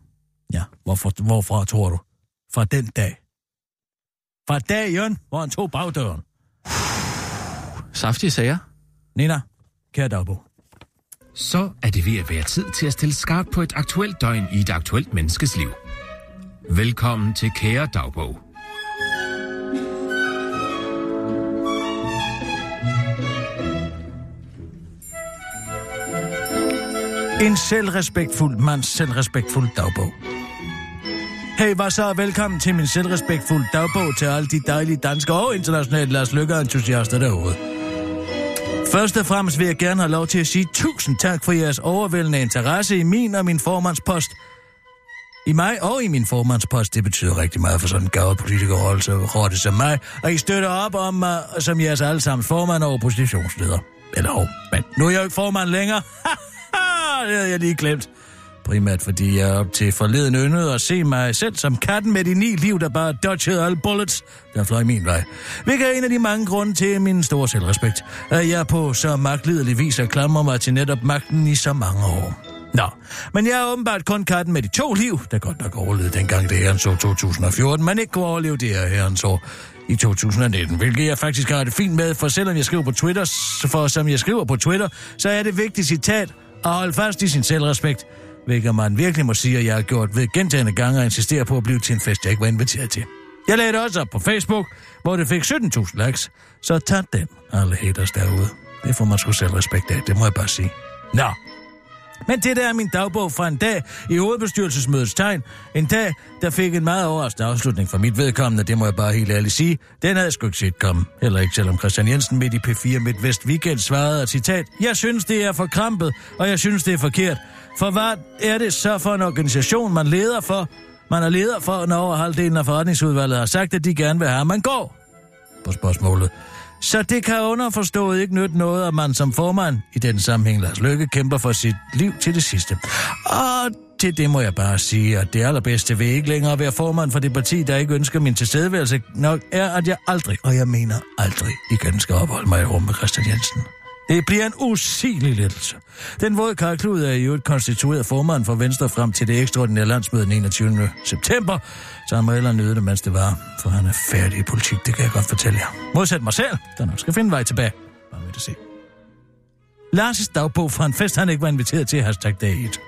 Ja, hvorfor, hvorfra tror du? Fra den dag. Fra dagen, hvor han tog bagdøren. Saftige sager. Nina, kære dagbog. Så er det ved at være tid til at stille skarpt på et aktuelt døgn i et aktuelt menneskes liv. Velkommen til Kære Dagbog. En selvrespektfuld mands selvrespektfuld dagbog. Hey, hvad så? Velkommen til min selvrespektfuld dagbog til alle de dejlige danske og internationale Lars Lykke-entusiaster derude. Først og fremmest vil jeg gerne have lov til at sige tusind tak for jeres overvældende interesse i min og min formandspost. I mig og i min formandspost, det betyder rigtig meget for sådan en gavet politikerrolle så rotte som mig, og I støtter op om mig som jeres allesammens formand og oppositionsleder. Eller hov, men nu er jeg jo ikke formand længere. *laughs* det havde jeg lige glemt. Primært fordi jeg op til forleden yndede at se mig selv som katten med de ni liv, der bare dodgede alle bullets, der fløj min vej. Hvilket er en af de mange grunde til min store selvrespekt, at jeg på så magtliderlig vis at klamrer mig til netop magten i så mange år. Nå, men jeg er åbenbart kun katten med de to liv, der godt nok overlevede dengang det herrens år 2014, men ikke kunne overleve det her herrens år i 2019, hvilket jeg faktisk har det fint med, for selvom jeg skriver på Twitter, for som jeg skriver på Twitter, så er det vigtigt citat at holde fast i sin selvrespekt, hvilket man virkelig må sige, at jeg har gjort ved gentagende gange at insistere på at blive til en fest, jeg ikke var inviteret til. Jeg lagde det også op på Facebook, hvor det fik 17.000 likes, så tag den, alle haters derude. Det får man sgu selvrespekt af, det må jeg bare sige. Nå, men det der er min dagbog fra en dag i hovedbestyrelsesmødets tegn. En dag, der fik en meget overraskende afslutning for mit vedkommende, det må jeg bare helt ærligt sige. Den havde jeg sgu ikke set komme. Heller ikke selvom Christian Jensen midt i P4 Midtvest Weekend svarede og citat. Jeg synes, det er for krampet, og jeg synes, det er forkert. For hvad er det så for en organisation, man leder for? Man er leder for, når over halvdelen af forretningsudvalget har sagt, at de gerne vil have, at man går. På spørgsmålet. Så det kan underforstået ikke nytte noget, at man som formand i den sammenhæng Lars Løkke kæmper for sit liv til det sidste. Og til det må jeg bare sige, at det allerbedste ved ikke længere være formand for det parti, der ikke ønsker min tilstedeværelse nok, er, at jeg aldrig, og jeg mener aldrig, igen skal opholde mig i rum med Christian Jensen. Det bliver en usigelig lettelse. Den våde karklud er jo et konstitueret formand for Venstre frem til det ekstraordinære landsmøde den 21. september, så han må hellere nyde det, mens det var, for han er færdig i politik, det kan jeg godt fortælle jer. Modsat mig selv, der nok skal finde vej tilbage. Bare vil det se? Lars' dagbog fra en fest, han ikke var inviteret til, hashtag dag 1.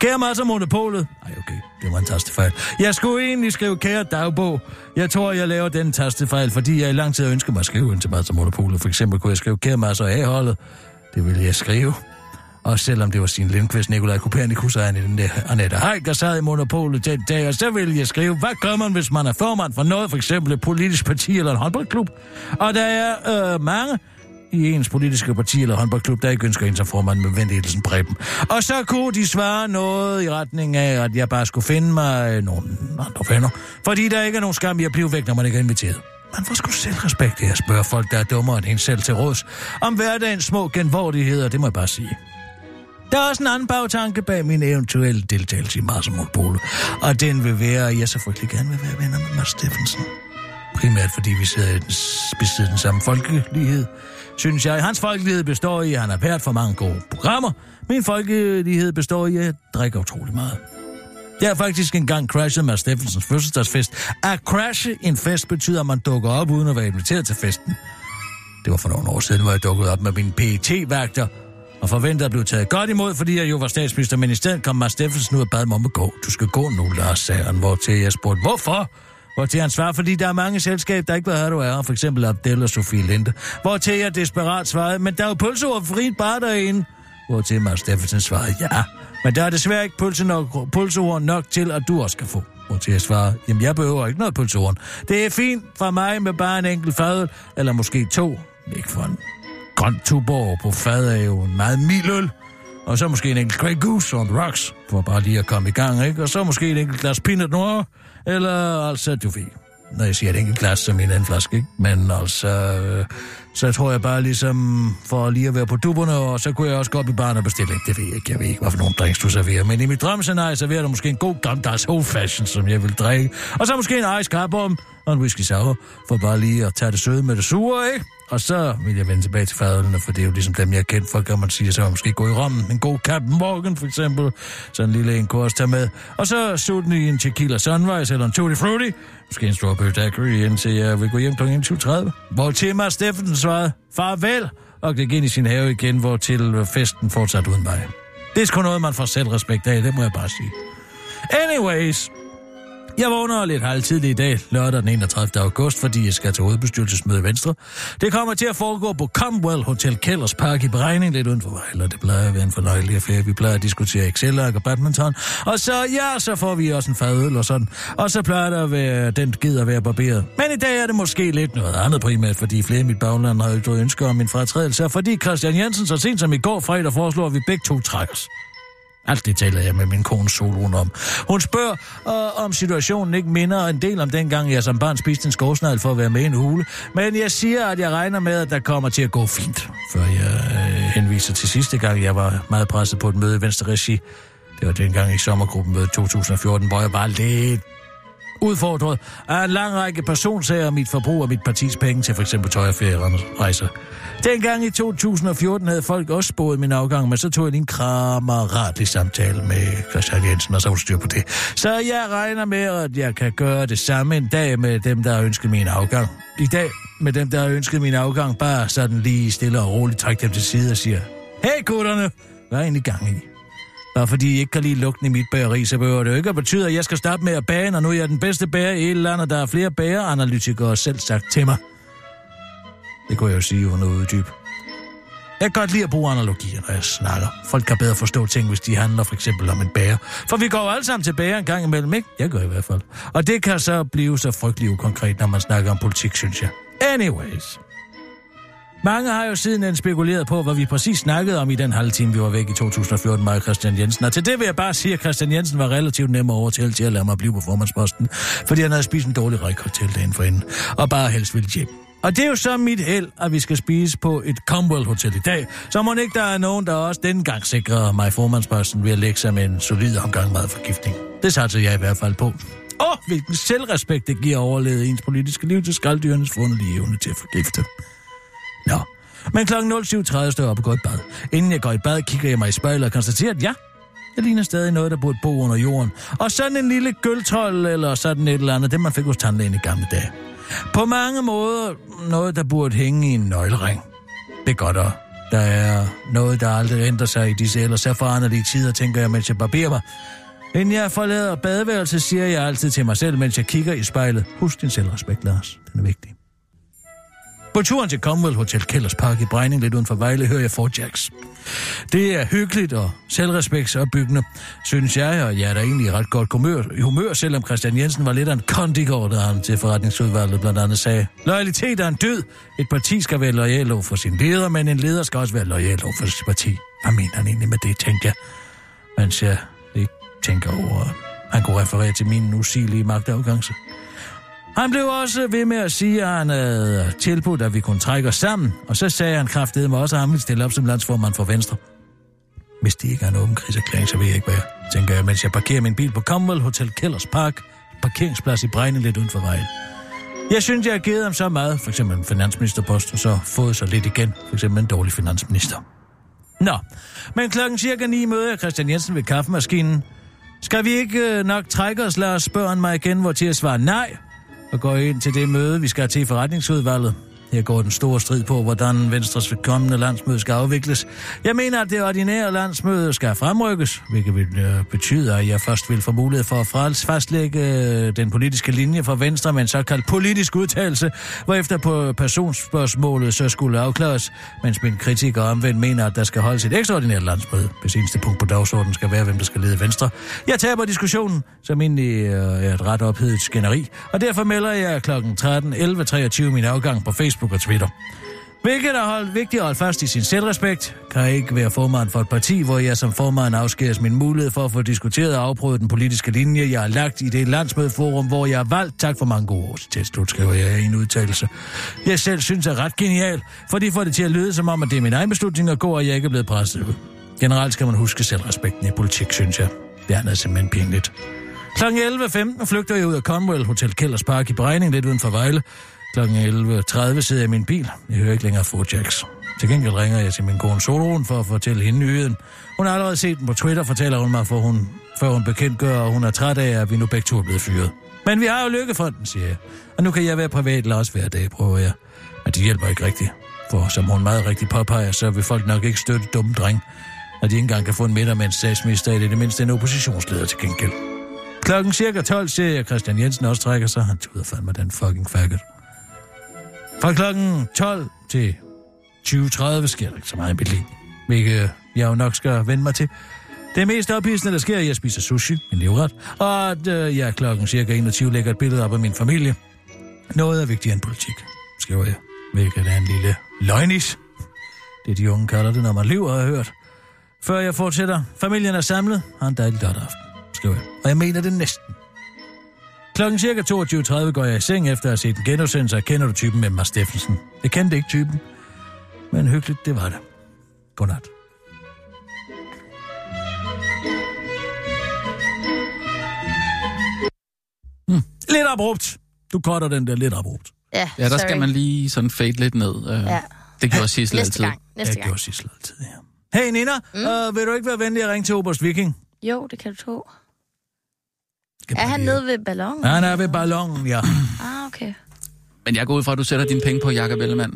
Kære Mads altså, og Monopolet. Ej, okay, det var en tastefejl. Jeg skulle egentlig skrive kære dagbog. Jeg tror, jeg laver den tastefejl, fordi jeg i lang tid har ønsket mig at skrive ind til Mads og Monopolet. For eksempel kunne jeg skrive kære Mads og altså, A-holdet. Det ville jeg skrive. Og selvom det var sin Lindqvist, Nikolaj Kopernikus og Annette Heik, og sad i Monopolet den dag, og så ville jeg skrive, hvad gør man, hvis man er formand for noget, for eksempel et politisk parti eller en håndboldklub? Og der er øh, mange, i ens politiske parti eller håndboldklub, der ikke ønsker en som formand med vendelsen Preben. Og så kunne de svare noget i retning af, at jeg bare skulle finde mig øh, nogle andre venner. Fordi der ikke er nogen skam i at blive væk, når man ikke er inviteret. Man får sgu selv respekt af at spørge folk, der er dummere end en selv til råds, om hverdagens små genvordigheder, det må jeg bare sige. Der er også en anden bagtanke bag min eventuelle deltagelse i Mars og og den vil være, at jeg selvfølgelig gerne vil være venner med Mars Steffensen. Primært fordi vi sidder i den, besidder den samme folkelighed, synes jeg. Hans folkelighed består i, at han har pært for mange gode programmer. Min folkelighed består i, at jeg drikker utrolig meget. Jeg har faktisk engang crashet med Steffensens fødselsdagsfest. At crashe en fest betyder, at man dukker op uden at være inviteret til festen. Det var for nogle år siden, hvor jeg dukkede op med min PET-vagter, og forventede at blive taget godt imod, fordi jeg jo var statsminister, men i stedet kom Mads Steffensen ud og bad mig om at gå. Du skal gå nu, Lars, sagde han, hvor til jeg spurgte, hvorfor? Hvor til han svarer, fordi der er mange selskab, der ikke ved, hvad du er, for eksempel Abdel og Sofie Linde. Hvor til jeg desperat svarede, men der er jo pølser og frit bare derinde. Hvor til Mads Steffensen svarede, ja, men der er desværre ikke pølse nok, pølseord nok til, at du også kan få. Hvor til jeg svarede, jamen jeg behøver ikke noget pølseord. Det er fint fra mig med bare en enkelt fadøl, eller måske to. Ikke for en grøn tuborg på fad er jo en meget mild øl. Og så måske en enkelt Grey Goose on the rocks, for bare lige at komme i gang, ikke? Og så måske en enkelt glas peanut noir, eller altså, du ved, når jeg siger et enkelt glas, så mener en flaske, ikke? Men altså, øh, så tror jeg bare ligesom, for lige at være på duberne, og så kunne jeg også gå op i barn og bestille, det ved jeg ikke, jeg ved ikke, hvad for nogle drinks du serverer, men i mit drømmescenarie serverer du måske en god gammeldags old fashion, som jeg vil drikke, og så måske en ice carbom og en whisky sour, for bare lige at tage det søde med det sure, ikke? Og så vil jeg vende tilbage til fadølene, for det er jo ligesom dem, jeg er kendt for, kan man sige. Så måske gå i rommen. En god Captain Morgan, for eksempel. Så en lille en kurs tage med. Og så sutten i en Tequila Sunrise eller en Tutti Frutti. Måske en Strawberry Daiquiri, indtil jeg vil gå hjem kl. 21.30. Hvor Timmer Steffensen svarede, farvel, og gik ind i sin have igen, hvor til festen fortsat uden mig. Det er sgu noget, man får selvrespekt af, det må jeg bare sige. Anyways, jeg vågner lidt halvtidligt i dag, lørdag den 31. august, fordi jeg skal til hovedbestyrelsesmøde i Venstre. Det kommer til at foregå på Comwell Hotel Kælders Park i beregning, lidt uden for Vejle. Det plejer at være en fornøjelig affære. Vi plejer at diskutere excel og badminton. Og så, ja, så får vi også en fadøl og sådan. Og så plejer der at være, den gider at være barberet. Men i dag er det måske lidt noget andet primært, fordi flere i mit bagland har ytret ønsker om min fratrædelse, fordi Christian Jensen så sent som i går fredag foreslår, at vi begge to trækkes. Alt det taler jeg med min kone Solon om. Hun spørger, øh, om situationen ikke minder en del om dengang, jeg som barn spiste en skovsnegl for at være med i en hule. Men jeg siger, at jeg regner med, at der kommer til at gå fint. Før jeg øh, henviser til sidste gang, jeg var meget presset på et møde i Venstre Regi Det var dengang i sommergruppen møde 2014, hvor jeg var lidt udfordret af en lang række personsager om mit forbrug af mit partis penge til f.eks. tøj og ferierejser. Dengang i 2014 havde folk også spået min afgang, men så tog jeg en kammeratlig samtale med Christian Jensen, og så var styr på det. Så jeg regner med, at jeg kan gøre det samme en dag med dem, der har ønsket min afgang. I dag med dem, der har ønsket min afgang, bare sådan lige stille og roligt trække dem til side og siger, Hey gutterne, hvad er egentlig gang i? Bare fordi I ikke kan lide lugten i mit bageri, så behøver det jo ikke at betyde, at jeg skal stoppe med at bage, når nu er jeg den bedste bager i hele landet. Der er flere bageranalytikere selv sagt til mig. Det kunne jeg jo sige uden at uddybe. Jeg kan godt lide at bruge analogier, når jeg snakker. Folk kan bedre forstå ting, hvis de handler for eksempel om en bager. For vi går jo alle sammen til bager en gang imellem, ikke? Jeg gør i hvert fald. Og det kan så blive så frygteligt ukonkret, når man snakker om politik, synes jeg. Anyways. Mange har jo siden spekuleret på, hvad vi præcis snakkede om i den halve time, vi var væk i 2014, mig og Christian Jensen. Og til det vil jeg bare sige, at Christian Jensen var relativt nem at overtale til at lade mig blive på formandsposten, fordi han havde spist en dårlig rækhotel dagen for inden, og bare helst ville hjem. Og det er jo så mit held, at vi skal spise på et Comwell Hotel i dag, så må ikke der er nogen, der også denne gang sikrer mig formandsposten ved at lægge sig med en solid omgang madforgiftning. Det satte jeg i hvert fald på. Åh, hvilken selvrespekt det giver overlevet ens politiske liv til skalddyrenes fundelige evne til at forgifte. Nå, men kl. 07.30 står jeg op og går i bad. Inden jeg går i bad, kigger jeg mig i spejlet og konstaterer, at ja, jeg ligner stadig noget, der burde bo under jorden. Og sådan en lille gøltrol eller sådan et eller andet, det man fik hos tandlægen i gamle dage. På mange måder noget, der burde hænge i en nøglering. Det er godt, at der er noget, der aldrig ændrer sig i disse ellers så tider, tænker jeg, mens jeg barberer mig. Inden jeg forlader badeværelset, siger jeg altid til mig selv, mens jeg kigger i spejlet. Husk din selvrespekt, Lars. Den er vigtig. På turen til Commonwealth Hotel Kælders Park i Brejning, lidt uden for Vejle, hører jeg Fort Jacks. Det er hyggeligt og selvrespektsopbyggende, synes jeg, og jeg er da egentlig ret godt humør, humør, selvom Christian Jensen var lidt af en kondigård, da han til forretningsudvalget blandt andet sagde, Loyalitet er en død. Et parti skal være lojal over for sin leder, men en leder skal også være lojal over for sit parti. Hvad mener han egentlig med det, tænkte jeg, mens jeg ikke tænker over, at han kunne referere til min usigelige magtafgangse. Han blev også ved med at sige, at han havde tilbudt, at vi kunne trække os sammen, og så sagde han kraftedeme mig også, at han ville stille op som landsformand for Venstre. Hvis det ikke er en åben kriserklæring, så ved jeg ikke, hvad jeg tænker jeg, mens jeg parkerer min bil på Commonwealth Hotel Kellers Park, parkeringsplads i Brejne lidt uden for vejen. Jeg synes, jeg har givet ham så meget, for eksempel en finansministerpost, og så fået så lidt igen, for eksempel en dårlig finansminister. Nå, men klokken cirka 9 møder jeg Christian Jensen ved kaffemaskinen. Skal vi ikke øh, nok trække os, Lars, spørger han mig igen, hvor til at svare nej, og går ind til det møde, vi skal have til i forretningsudvalget. Her går den store strid på, hvordan Venstres kommende landsmøde skal afvikles. Jeg mener, at det ordinære landsmøde skal fremrykkes, hvilket vil øh, betyde, at jeg først vil få mulighed for at fastlægge øh, den politiske linje for Venstre med en såkaldt politisk udtalelse, hvorefter på personspørgsmålet så skulle afklares, mens min kritiker omvendt mener, at der skal holdes et ekstraordinært landsmøde. Hvis eneste punkt på dagsordenen skal være, hvem der skal lede Venstre. Jeg taber diskussionen, som egentlig øh, er et ret ophedet skænderi, og derfor melder jeg kl. 13.11.23 min afgang på Facebook Facebook og Twitter. Hvilket er holdt, vigtigt at holde fast i sin selvrespekt, kan ikke være formand for et parti, hvor jeg som formand afskæres min mulighed for at få diskuteret og afprøvet den politiske linje, jeg har lagt i det landsmødeforum, hvor jeg er valgt. Tak for mange gode år til slut, skriver jeg i en udtalelse. Jeg selv synes er ret genial, for de får det til at lyde som om, at det er min egen beslutning at gå, og jeg ikke er blevet presset ud. Generelt skal man huske selvrespekten i politik, synes jeg. Det er simpelthen pinligt. Kl. 11.15 flygter jeg ud af Conwell Hotel Kælderspark i Brejning, lidt uden for Vejle. Kl. 11.30 sidder jeg i min bil. Jeg hører ikke længere Fojacks. Til gengæld ringer jeg til min kone Solon for at fortælle hende nyheden. Hun har allerede set den på Twitter, fortæller hun mig, for hun, før hun bekendtgør, at hun er træt af, at vi nu begge to er blevet fyret. Men vi har jo lykkefonden, siger jeg. Og nu kan jeg være privat også hver dag, prøver jeg. Men det hjælper ikke rigtigt. For som hun meget rigtigt påpeger, så vil folk nok ikke støtte dumme dreng, når de ikke engang kan få en middag med en statsminister, eller det mindste en oppositionsleder til gengæld. Klokken cirka 12 ser jeg, at Christian Jensen også trækker sig. Han tuder fandme den fucking faggot. Fra klokken 12 til 20.30 sker der ikke så meget i mit liv, hvilket jeg jo nok skal vende mig til. Det mest ophidsende, der sker, er, at jeg spiser sushi, min livret, og at øh, jeg klokken cirka 21 lægger et billede op af min familie. Noget er vigtigere end politik, skriver jeg, hvilket er en lille løgnis. Det de unge kalder det, når man lever, har jeg hørt. Før jeg fortsætter, familien er samlet, har en dejlig lørdag aften, skriver jeg. Og jeg mener det næsten. Klokken cirka 22.30 går jeg i seng efter at have set en genudsendelse af Kender du typen med Mads Steffensen. Jeg kendte ikke typen, men hyggeligt det var det. Godnat. Hmm. Lidt abrupt. Du cutter den der lidt abrupt. Ja, ja der sorry. skal man lige sådan fade lidt ned. Øh, ja. Det gjorde Sissel altid. Gang. Næste gang. Det gjorde Sissel altid, ja. Hey Nina, mm. øh, vil du ikke være venlig at ringe til Oberst Viking? Jo, det kan du tro. Skal Er han lige- nede ved ballonen? Han er ved ballonen, ja. Ah, okay. Men jeg går ud fra, at du sætter dine penge på Jakob Ellemann.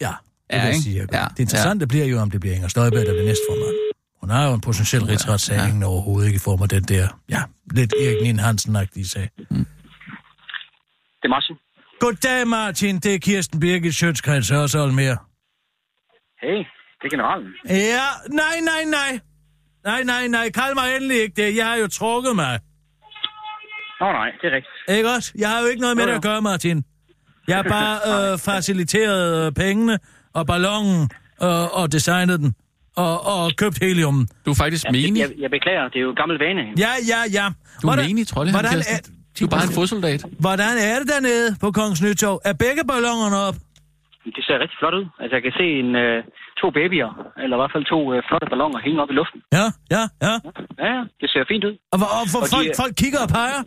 Ja, det Ja, vil jeg sige. jeg. Ja, Det interessante bliver jo, om det bliver Inger Støjberg, der bliver næstformand. Hun har jo en potentiel rigsretssag Ja. ja. overhovedet ikke i form af den der, ja, lidt Erik Nien Hansen-agtige sag. Det er Martin. Goddag, Martin. Det er Kirsten Birgit Sjøtskreds og mere. Hey, det er generalen. Ja, nej, nej, nej. Nej, nej, nej. Kald mig endelig ikke det. Jeg har jo trukket mig. Nå nej, det er rigtigt. Ikke også? Jeg har jo ikke noget med det at gøre, Martin. Jeg har bare *laughs* øh, faciliteret øh, pengene og ballonen øh, og designet den og, og købt helium. Du er faktisk Ja, menig. jeg, jeg beklager, det er jo gammel vane. Ja, ja, ja. Du er menig, Trolle, hvordan, er, Du er bare en fodsoldat. hvordan er det dernede på Kongens Nytorv? Er begge ballonerne op? Det ser rigtig flot ud. Altså, jeg kan se en, øh, to babyer, eller i hvert fald to øh, flotte balloner hænge op i luften. Ja, ja, ja. Ja, ja, det ser fint ud. Og, og, for Og de folk, er- folk kigger og peger.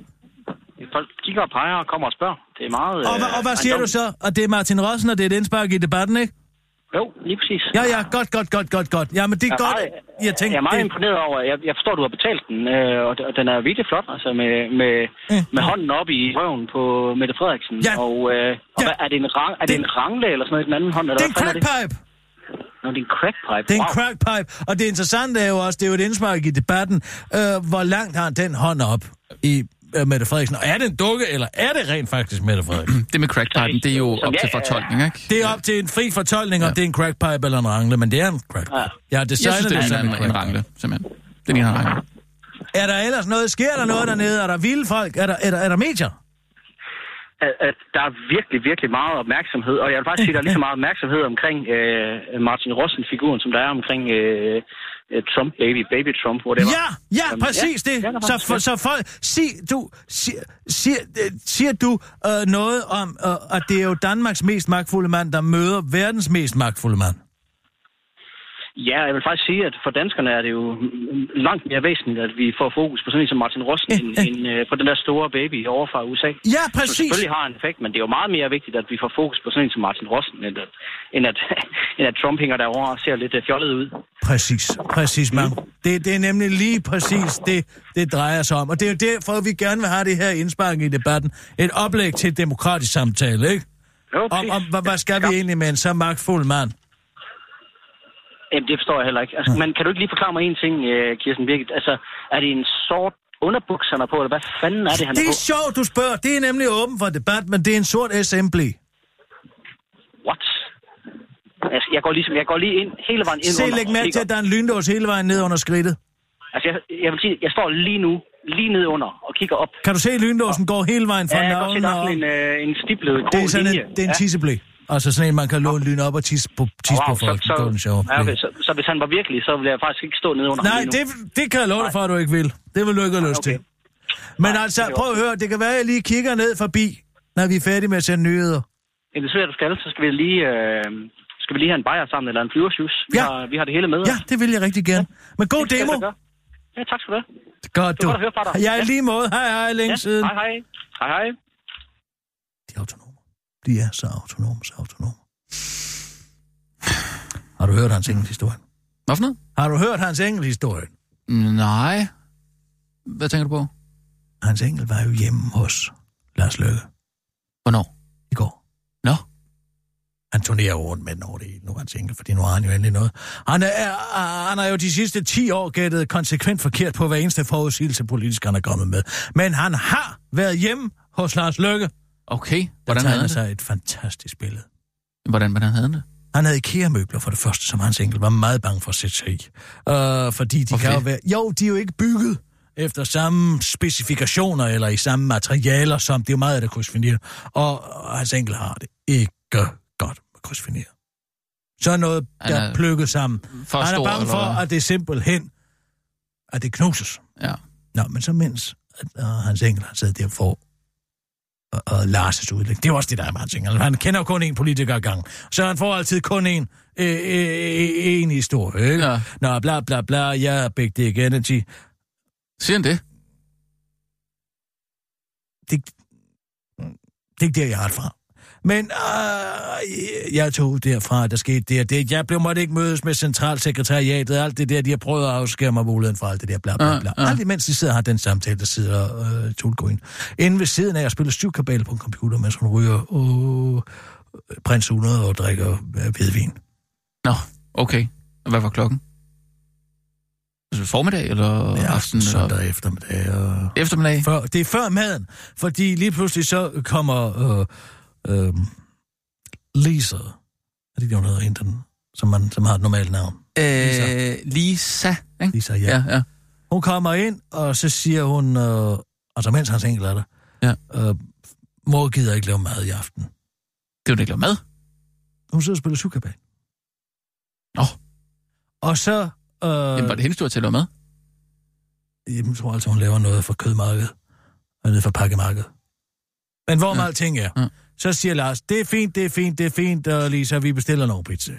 Folk kigger og peger og kommer og spørger. Det er meget... Og, hva- og hvad siger du så? Og det er Martin Rossen, og det er et indspark i debatten, ikke? Jo, lige præcis. Ja, ja, godt, godt, godt, godt, godt. Ja, men det er Jeg godt. meget- Jeg tænkte, jeg er meget det, imponeret over, jeg, jeg forstår, du har betalt den, øh, og, og den er virkelig flot, altså med, med, Ja. med hånden op i røven på Mette Frederiksen. Ja. Og, øh, og Ja. hvad, er det en, rang, er det Det- en rangle eller sådan noget i den anden hånd? Eller det er en crackpipe. Nå, det er en crackpipe. Det er en wow. crackpipe. Og det interessante er jo også, det er jo et indspark i debatten, øh, hvor langt har den hånd op i øh, Mette Frederiksen? Og er det en dukke, eller er det rent faktisk Mette Frederiksen? Det med crackpipen, det er jo Som op jeg til fortolkning, ikke? Det er op til en fri fortolkning, om Ja. det er en crackpipe eller en rangle, men det er en crackpipe. Ja. Jeg Jeg synes, det det, er som en, en crackpipe. rangle, simpelthen. Det ligner en rangle. Er der ellers noget? Sker der noget dernede? Er der vilde folk? Er der, er der, er der medier? at, at der er virkelig, virkelig meget opmærksomhed, og jeg vil faktisk sige, at der er lige så meget opmærksomhed omkring øh, Martin Rossen-figuren, som der er omkring øh, Trump, baby, baby Trump, whatever. Ja, ja, Jamen, præcis ja, det. ja, Så, for, så folk, sig, du, siger, siger, øh, siger du øh, noget om, øh, at det er jo Danmarks mest magtfulde mand, der møder verdens mest magtfulde mand? Ja, jeg vil faktisk sige, at for danskerne er det jo langt mere væsentligt, at vi får fokus på sådan en som Martin Rossen, Ja, end, øh, på den der store baby over fra USA. Ja, Som præcis. selvfølgelig har en effekt, men det er jo meget mere vigtigt, at vi får fokus på sådan en som Martin Rossen, end at, end at, *laughs* end at Trump hænger derovre og ser lidt øh, fjollet ud. Præcis, præcis, mand. Det, det er nemlig lige præcis det, det drejer sig om. Og det er jo derfor, vi gerne vil have det her indspark i debatten. Et oplæg til et demokratisk samtale, ikke? Jo, Om, præcis. om hvad, hvad skal vi egentlig med en så magtfuld mand? Jamen, det forstår jeg heller ikke. Altså, men kan du ikke lige forklare mig en ting, øh, Kirsten Birgit? Altså, er det en sort underbuks, han er på, eller hvad fanden er det, han Det er er på? sjovt, du spørger. Det er nemlig åben for debat, men det er en sort assembly. What? Altså, jeg går, ligesom, jeg går lige ind, hele vejen ind Se, under læg mærke til, at der er en lyndås hele vejen ned under skridtet. Altså, jeg, jeg vil sige, jeg står lige nu, lige ned under og kigger op. Kan du se, at lyndåsen går hele vejen fra Ja, jeg kan godt se, navlen der er sådan en, øh, en stiblet grå Det er sådan linje. en, det er en ja. tisseblæ. Altså sådan en, man kan låne lyn op og tisse på, tisse på Wow, folk. så, Det sjov. så, ja, okay, så, så, hvis han var virkelig, så ville jeg faktisk ikke stå nede under ham Nej, nu. det, det kan jeg love dig for, at du ikke vil. Det vil du ikke have lyst okay. til. Men Nej, altså, det prøv at høre, det kan være, at jeg lige kigger ned forbi, når vi er færdige med at sende nyheder. Jamen, det du skal. Så skal vi lige, øh, skal vi lige have en bajer sammen, eller en flyversjus. Vi, Ja. har, vi har det hele med. Ja, det vil jeg rigtig gerne. Men god Det demo. Ja, tak skal du have. Godt, Det du. var godt at høre fra dig. Jeg er Ja. lige måde. Hej, hej, længe Ja, siden. hej hej. Hej hej. De er autonome. De er så autonome, så autonome. Har du hørt hans enkelthistorie? Hvad for noget? Har du hørt hans enkelthistorie? Nej. Hvad tænker du på? Hans enkel var jo hjemme hos Lars Løkke Hvornår? i går. Nå. Han turnerer rundt med den over det nu, hans enkel, fordi nu har han jo endelig noget. Han er, han har jo de sidste 10 år gættet konsekvent forkert på hver eneste forudsigelse, politisk han er kommet med. Men han har været hjemme hos Lars Løkke. Okay. Der Hvordan havde tegner han sig et fantastisk billede. Hvordan, hvordan havde han det? Han havde IKEA-møbler for det første, som hans enkel var meget bange for at sætte sig i. Uh, fordi de Hvorfor kan jo være... Jo, de er jo ikke bygget efter samme specifikationer eller i samme materialer, som det er jo meget af det krydsfinere. Og, og hans enkel har det ikke godt med krydsfinere. Så er noget, der er plukket sammen. For han er bange for, at det simpelthen at det knuses. Ja. Nå, men så mens at, uh, hans enkel har siddet der for og, Lars' udlæg. Det er jo også det, der er hans enkel. Han kender kun én politiker ad gang. Så han får altid kun én, øh, øh, en historie, ikke? Ja. Nå, bla bla bla, jeg er Big Dick Energy. Siger han det? det, det er ikke der, jeg har det fra. Men øh, jeg tog derfra, der skete det, og det. Jeg blev måtte ikke mødes med centralsekretariatet, alt det der, de har prøvet at afskære mig muligheden for alt det der, bla bla bla. Ja, ja. Alt imens de sidder og har den samtale, der sidder øh, Tulgrøn. Inden ved siden af at spille syvkabale på en computer, mens hun ryger øh, prins 100 og drikker øh, hvidvin. Nå, okay. Og Hvad var klokken? Altså formiddag eller Ja, aften? aften, Eller søndag eftermiddag. Og... eftermiddag? Før, det er før maden, fordi lige pludselig så kommer øh, øh, Lisa, er det ikke, hun hedder, hende, den, som, man, som har et normalt navn? Øh, Lisa, ikke? Lisa, ja. Ja, ja. Hun kommer ind, og så siger hun, øh, altså mens hans enkel er der, Ja. øh, mor gider ikke lave mad i aften. Det det ikke lave mad. Hun sidder og spiller sukkerbag. Nå. Og så... Øh, Jamen, var det hendes tur til at lave mad? Jamen, jeg tror altså, hun laver noget for kødmarkedet. Og nede for pakkemarkedet. Men hvor ja. alting er. Ja. Så siger Lars, det er fint, det er fint, det er fint, og Lisa, vi bestiller nogle pizzaer.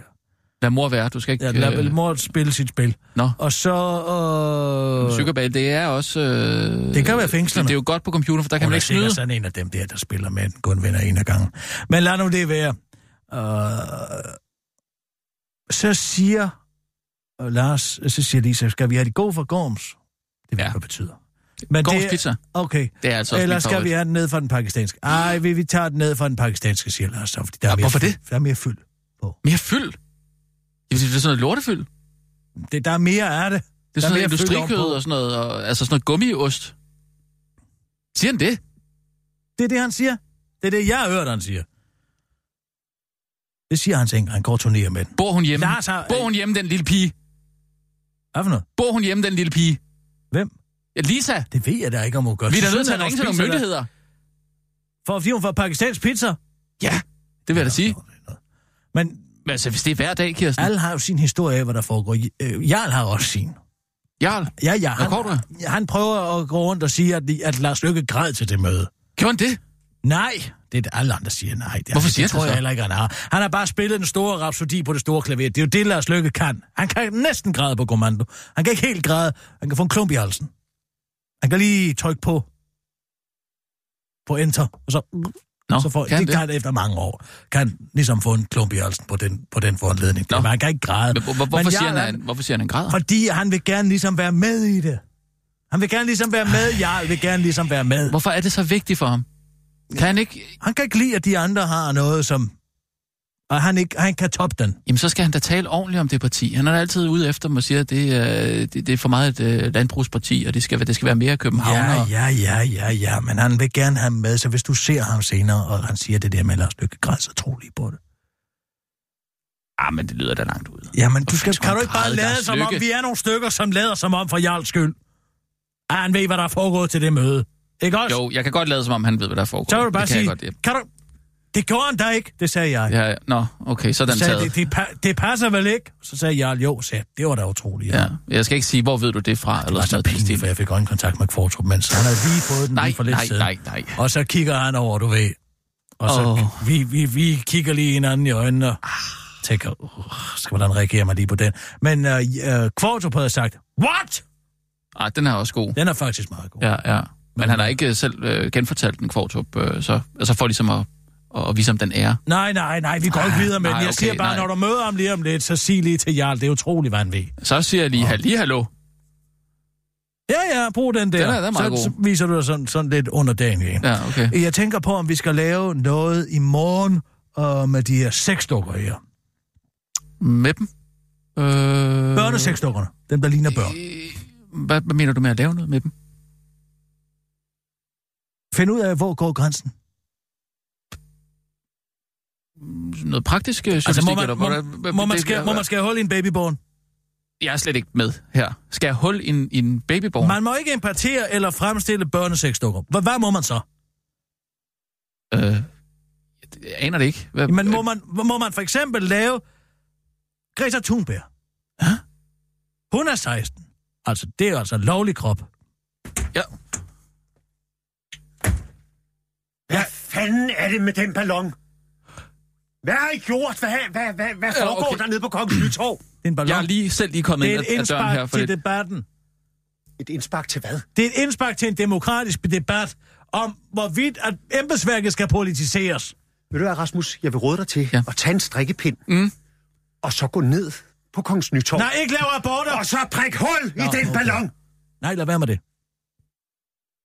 Lad mor være, du skal ikke... Ja, lad vel mor spille sit spil. Nå. Og så... Øh, Sukkerbag, det er også... Øh, Det kan være fængslerne. Det er jo godt på computer, for der kan hun man er ikke snyde. sikkert sådan en af dem der, der spiller med den, kun vinder en af gangen. Men lad nu det være. Øh, så siger øh, Lars, så siger Lisa, skal vi have de gode fra Gorms? Det ved Ja. hvad det betyder. Men Gorms det, Okay. det er altså Eller skal vi have den ned fra den pakistanske? Ej, vi, vi tager den ned fra den pakistanske, siger Lars. Fordi der er Ja, mere hvorfor fyld. det? Der er mere fyld. Mere fyld? Det er sådan noget lortefyld. Det, der er mere af det. Det er sådan noget industrikød og sådan noget, og, altså sådan noget gummiost. Siger han det? Det er det, han siger. Det er det, jeg har hørt, han siger. Det siger hans enkel. Han går turnerer med den. Bor hun hjemme? Lars har- Bor hun hjemme, den lille pige? Hvad for noget? Bor hun hjemme, den lille pige? Hvem? Ja, Lisa. Det ved jeg da ikke, om hun gør. Vi er da nødt til at han ringe til nogle myndigheder. der. For fordi hun får pakistansk pizza. Ja, det vil jeg da sige. Men Men altså, hvis det er hver dag, Kirsten. alle har jo sin historie af, hvad der foregår. Øh, Jarl har også sin. Jarl, Ja, ja. Du Han, han prøver at gå rundt og sige, at, at Lars Lykke græd til det møde. gjorde han det? Nej, det er det alle andre siger nej. Det, Hvorfor det siger han tror det jeg så? heller ikke, han har. Han har bare spillet den store rapsodi på det store klaver. Det er jo det, Lars Lykke kan. Han kan næsten græde på kommando. Han kan ikke helt græde. Han kan få en klump i halsen. Han kan lige trykke på på enter, og så, Nå, så får, kan det, det? kan efter mange år. Kan ligesom få en klump i halsen på den, på den foranledning. Nå. Men han kan ikke græde. Men hvor, Men hvorfor, siger han, han, hvorfor siger han, han græder? Fordi han vil gerne ligesom være med i det. Han vil gerne ligesom være med. Jeg vil gerne ligesom være med. Hvorfor er det så vigtigt for ham? Kan han ikke... Han kan ikke lide, at de andre har noget, som... Og han, ikke, han kan toppe den. Jamen, så skal han da tale ordentligt om det parti. Han er altid ude efter dem og siger, at det, er, det, det er for meget et uh, landbrugsparti, og det skal, det skal være mere København. Ja, og... ja, ja, ja, ja, men han vil gerne have med, så hvis du ser ham senere, og han siger det der med Lars Lykke Græs, så tro lige på det. Ah, men det lyder da langt ud. Jamen, du skal, kan du ikke bare lade som om, vi er nogle stykker, som lader som om for Jarls skyld? Ah, han ved, hvad der er foregået til det møde. Ikke også? Jo, jeg kan godt lade som om, han ved, hvad der foregår. så vil du bare sige, godt, ja. kan du... Det gjorde han da ikke, det sagde jeg. Ja, ja. Nå, okay, så den Så sagde, taget. det, det, pa- det passer vel ikke? Så sagde Jarl, jo, sagde, jeg. det var da utroligt. Ja, jeg skal ikke sige, hvor ved du det fra, Det eller var så pinligt, for jeg fik øjenkontakt med Kvartrup, mens han havde lige fået den Nej, lige for lidt nej, siden. nej, nej. Og så kigger han over, du ved. Og så oh. vi, vi, vi kigger lige hinanden i øjnene og tænker, uh, skal hvordan reagere mig lige på den? Men uh, uh, Kvartrup havde sagt, what? Ah, den er også god. Den er faktisk meget god. Ja, ja. Men han har ikke øh, selv øh, genfortalt den Kvartrup, øh, så, altså for ligesom at, at vise ham den ære. Nej, nej, nej, vi går ikke Ah, videre med den. nej, Jeg okay, siger bare, nej. når du møder ham lige om lidt, så sig lige til Jarl, det er utroligt, hvad han ved. Så siger jeg lige, lige hallo. Ja, ja, brug den der. Den er- den er meget så, god. så viser du dig sådan, sådan lidt underdanig. Ja. Ja, okay. Jeg tænker på, om vi skal lave noget i morgen uh, med de her sexdukker her. Med dem? Øh, Børnesexdukkerne. Dem, der ligner børn. øh, Hvad, hvad mener du med at lave noget med dem? Find ud af, hvor går grænsen. Noget praktisk øh, Altså, må journalistik? man, eller, må, hvordan- hvad- må, man skære, må man skære hul i en babyborn? Jeg er slet ikke med her. Skal jeg hul i en, i en babyborn? Man må ikke importere eller fremstille børnesexdukker. Hvad, hvad må man så? Øh, jeg aner det ikke. Hvad, Men må man, må man for eksempel lave Greta Thunberg? Ja? Hun er 16. Altså, det er altså en lovlig krop. Ja. Hvad fanden er det med den ballon? Hvad har I gjort? Hvad, hvad, hvad, hvad foregår ja, okay. dernede på Kongens Nytorv? Det er en ballon. Jeg er lige selv lige kommet ind ad, døren her. for Det er et indspark til debatten. Et indspark til hvad? Det er et indspark til en demokratisk debat om, hvorvidt at embedsværket skal politiseres. Ved du hvad, Rasmus? Jeg vil råde dig til ja. at tage en strikkepind, mm. og så gå ned på Kongens Nytorv. Nej, ikke lave aborter! Og så prik hul Nå, i den okay. ballon! Nej, lad være med det.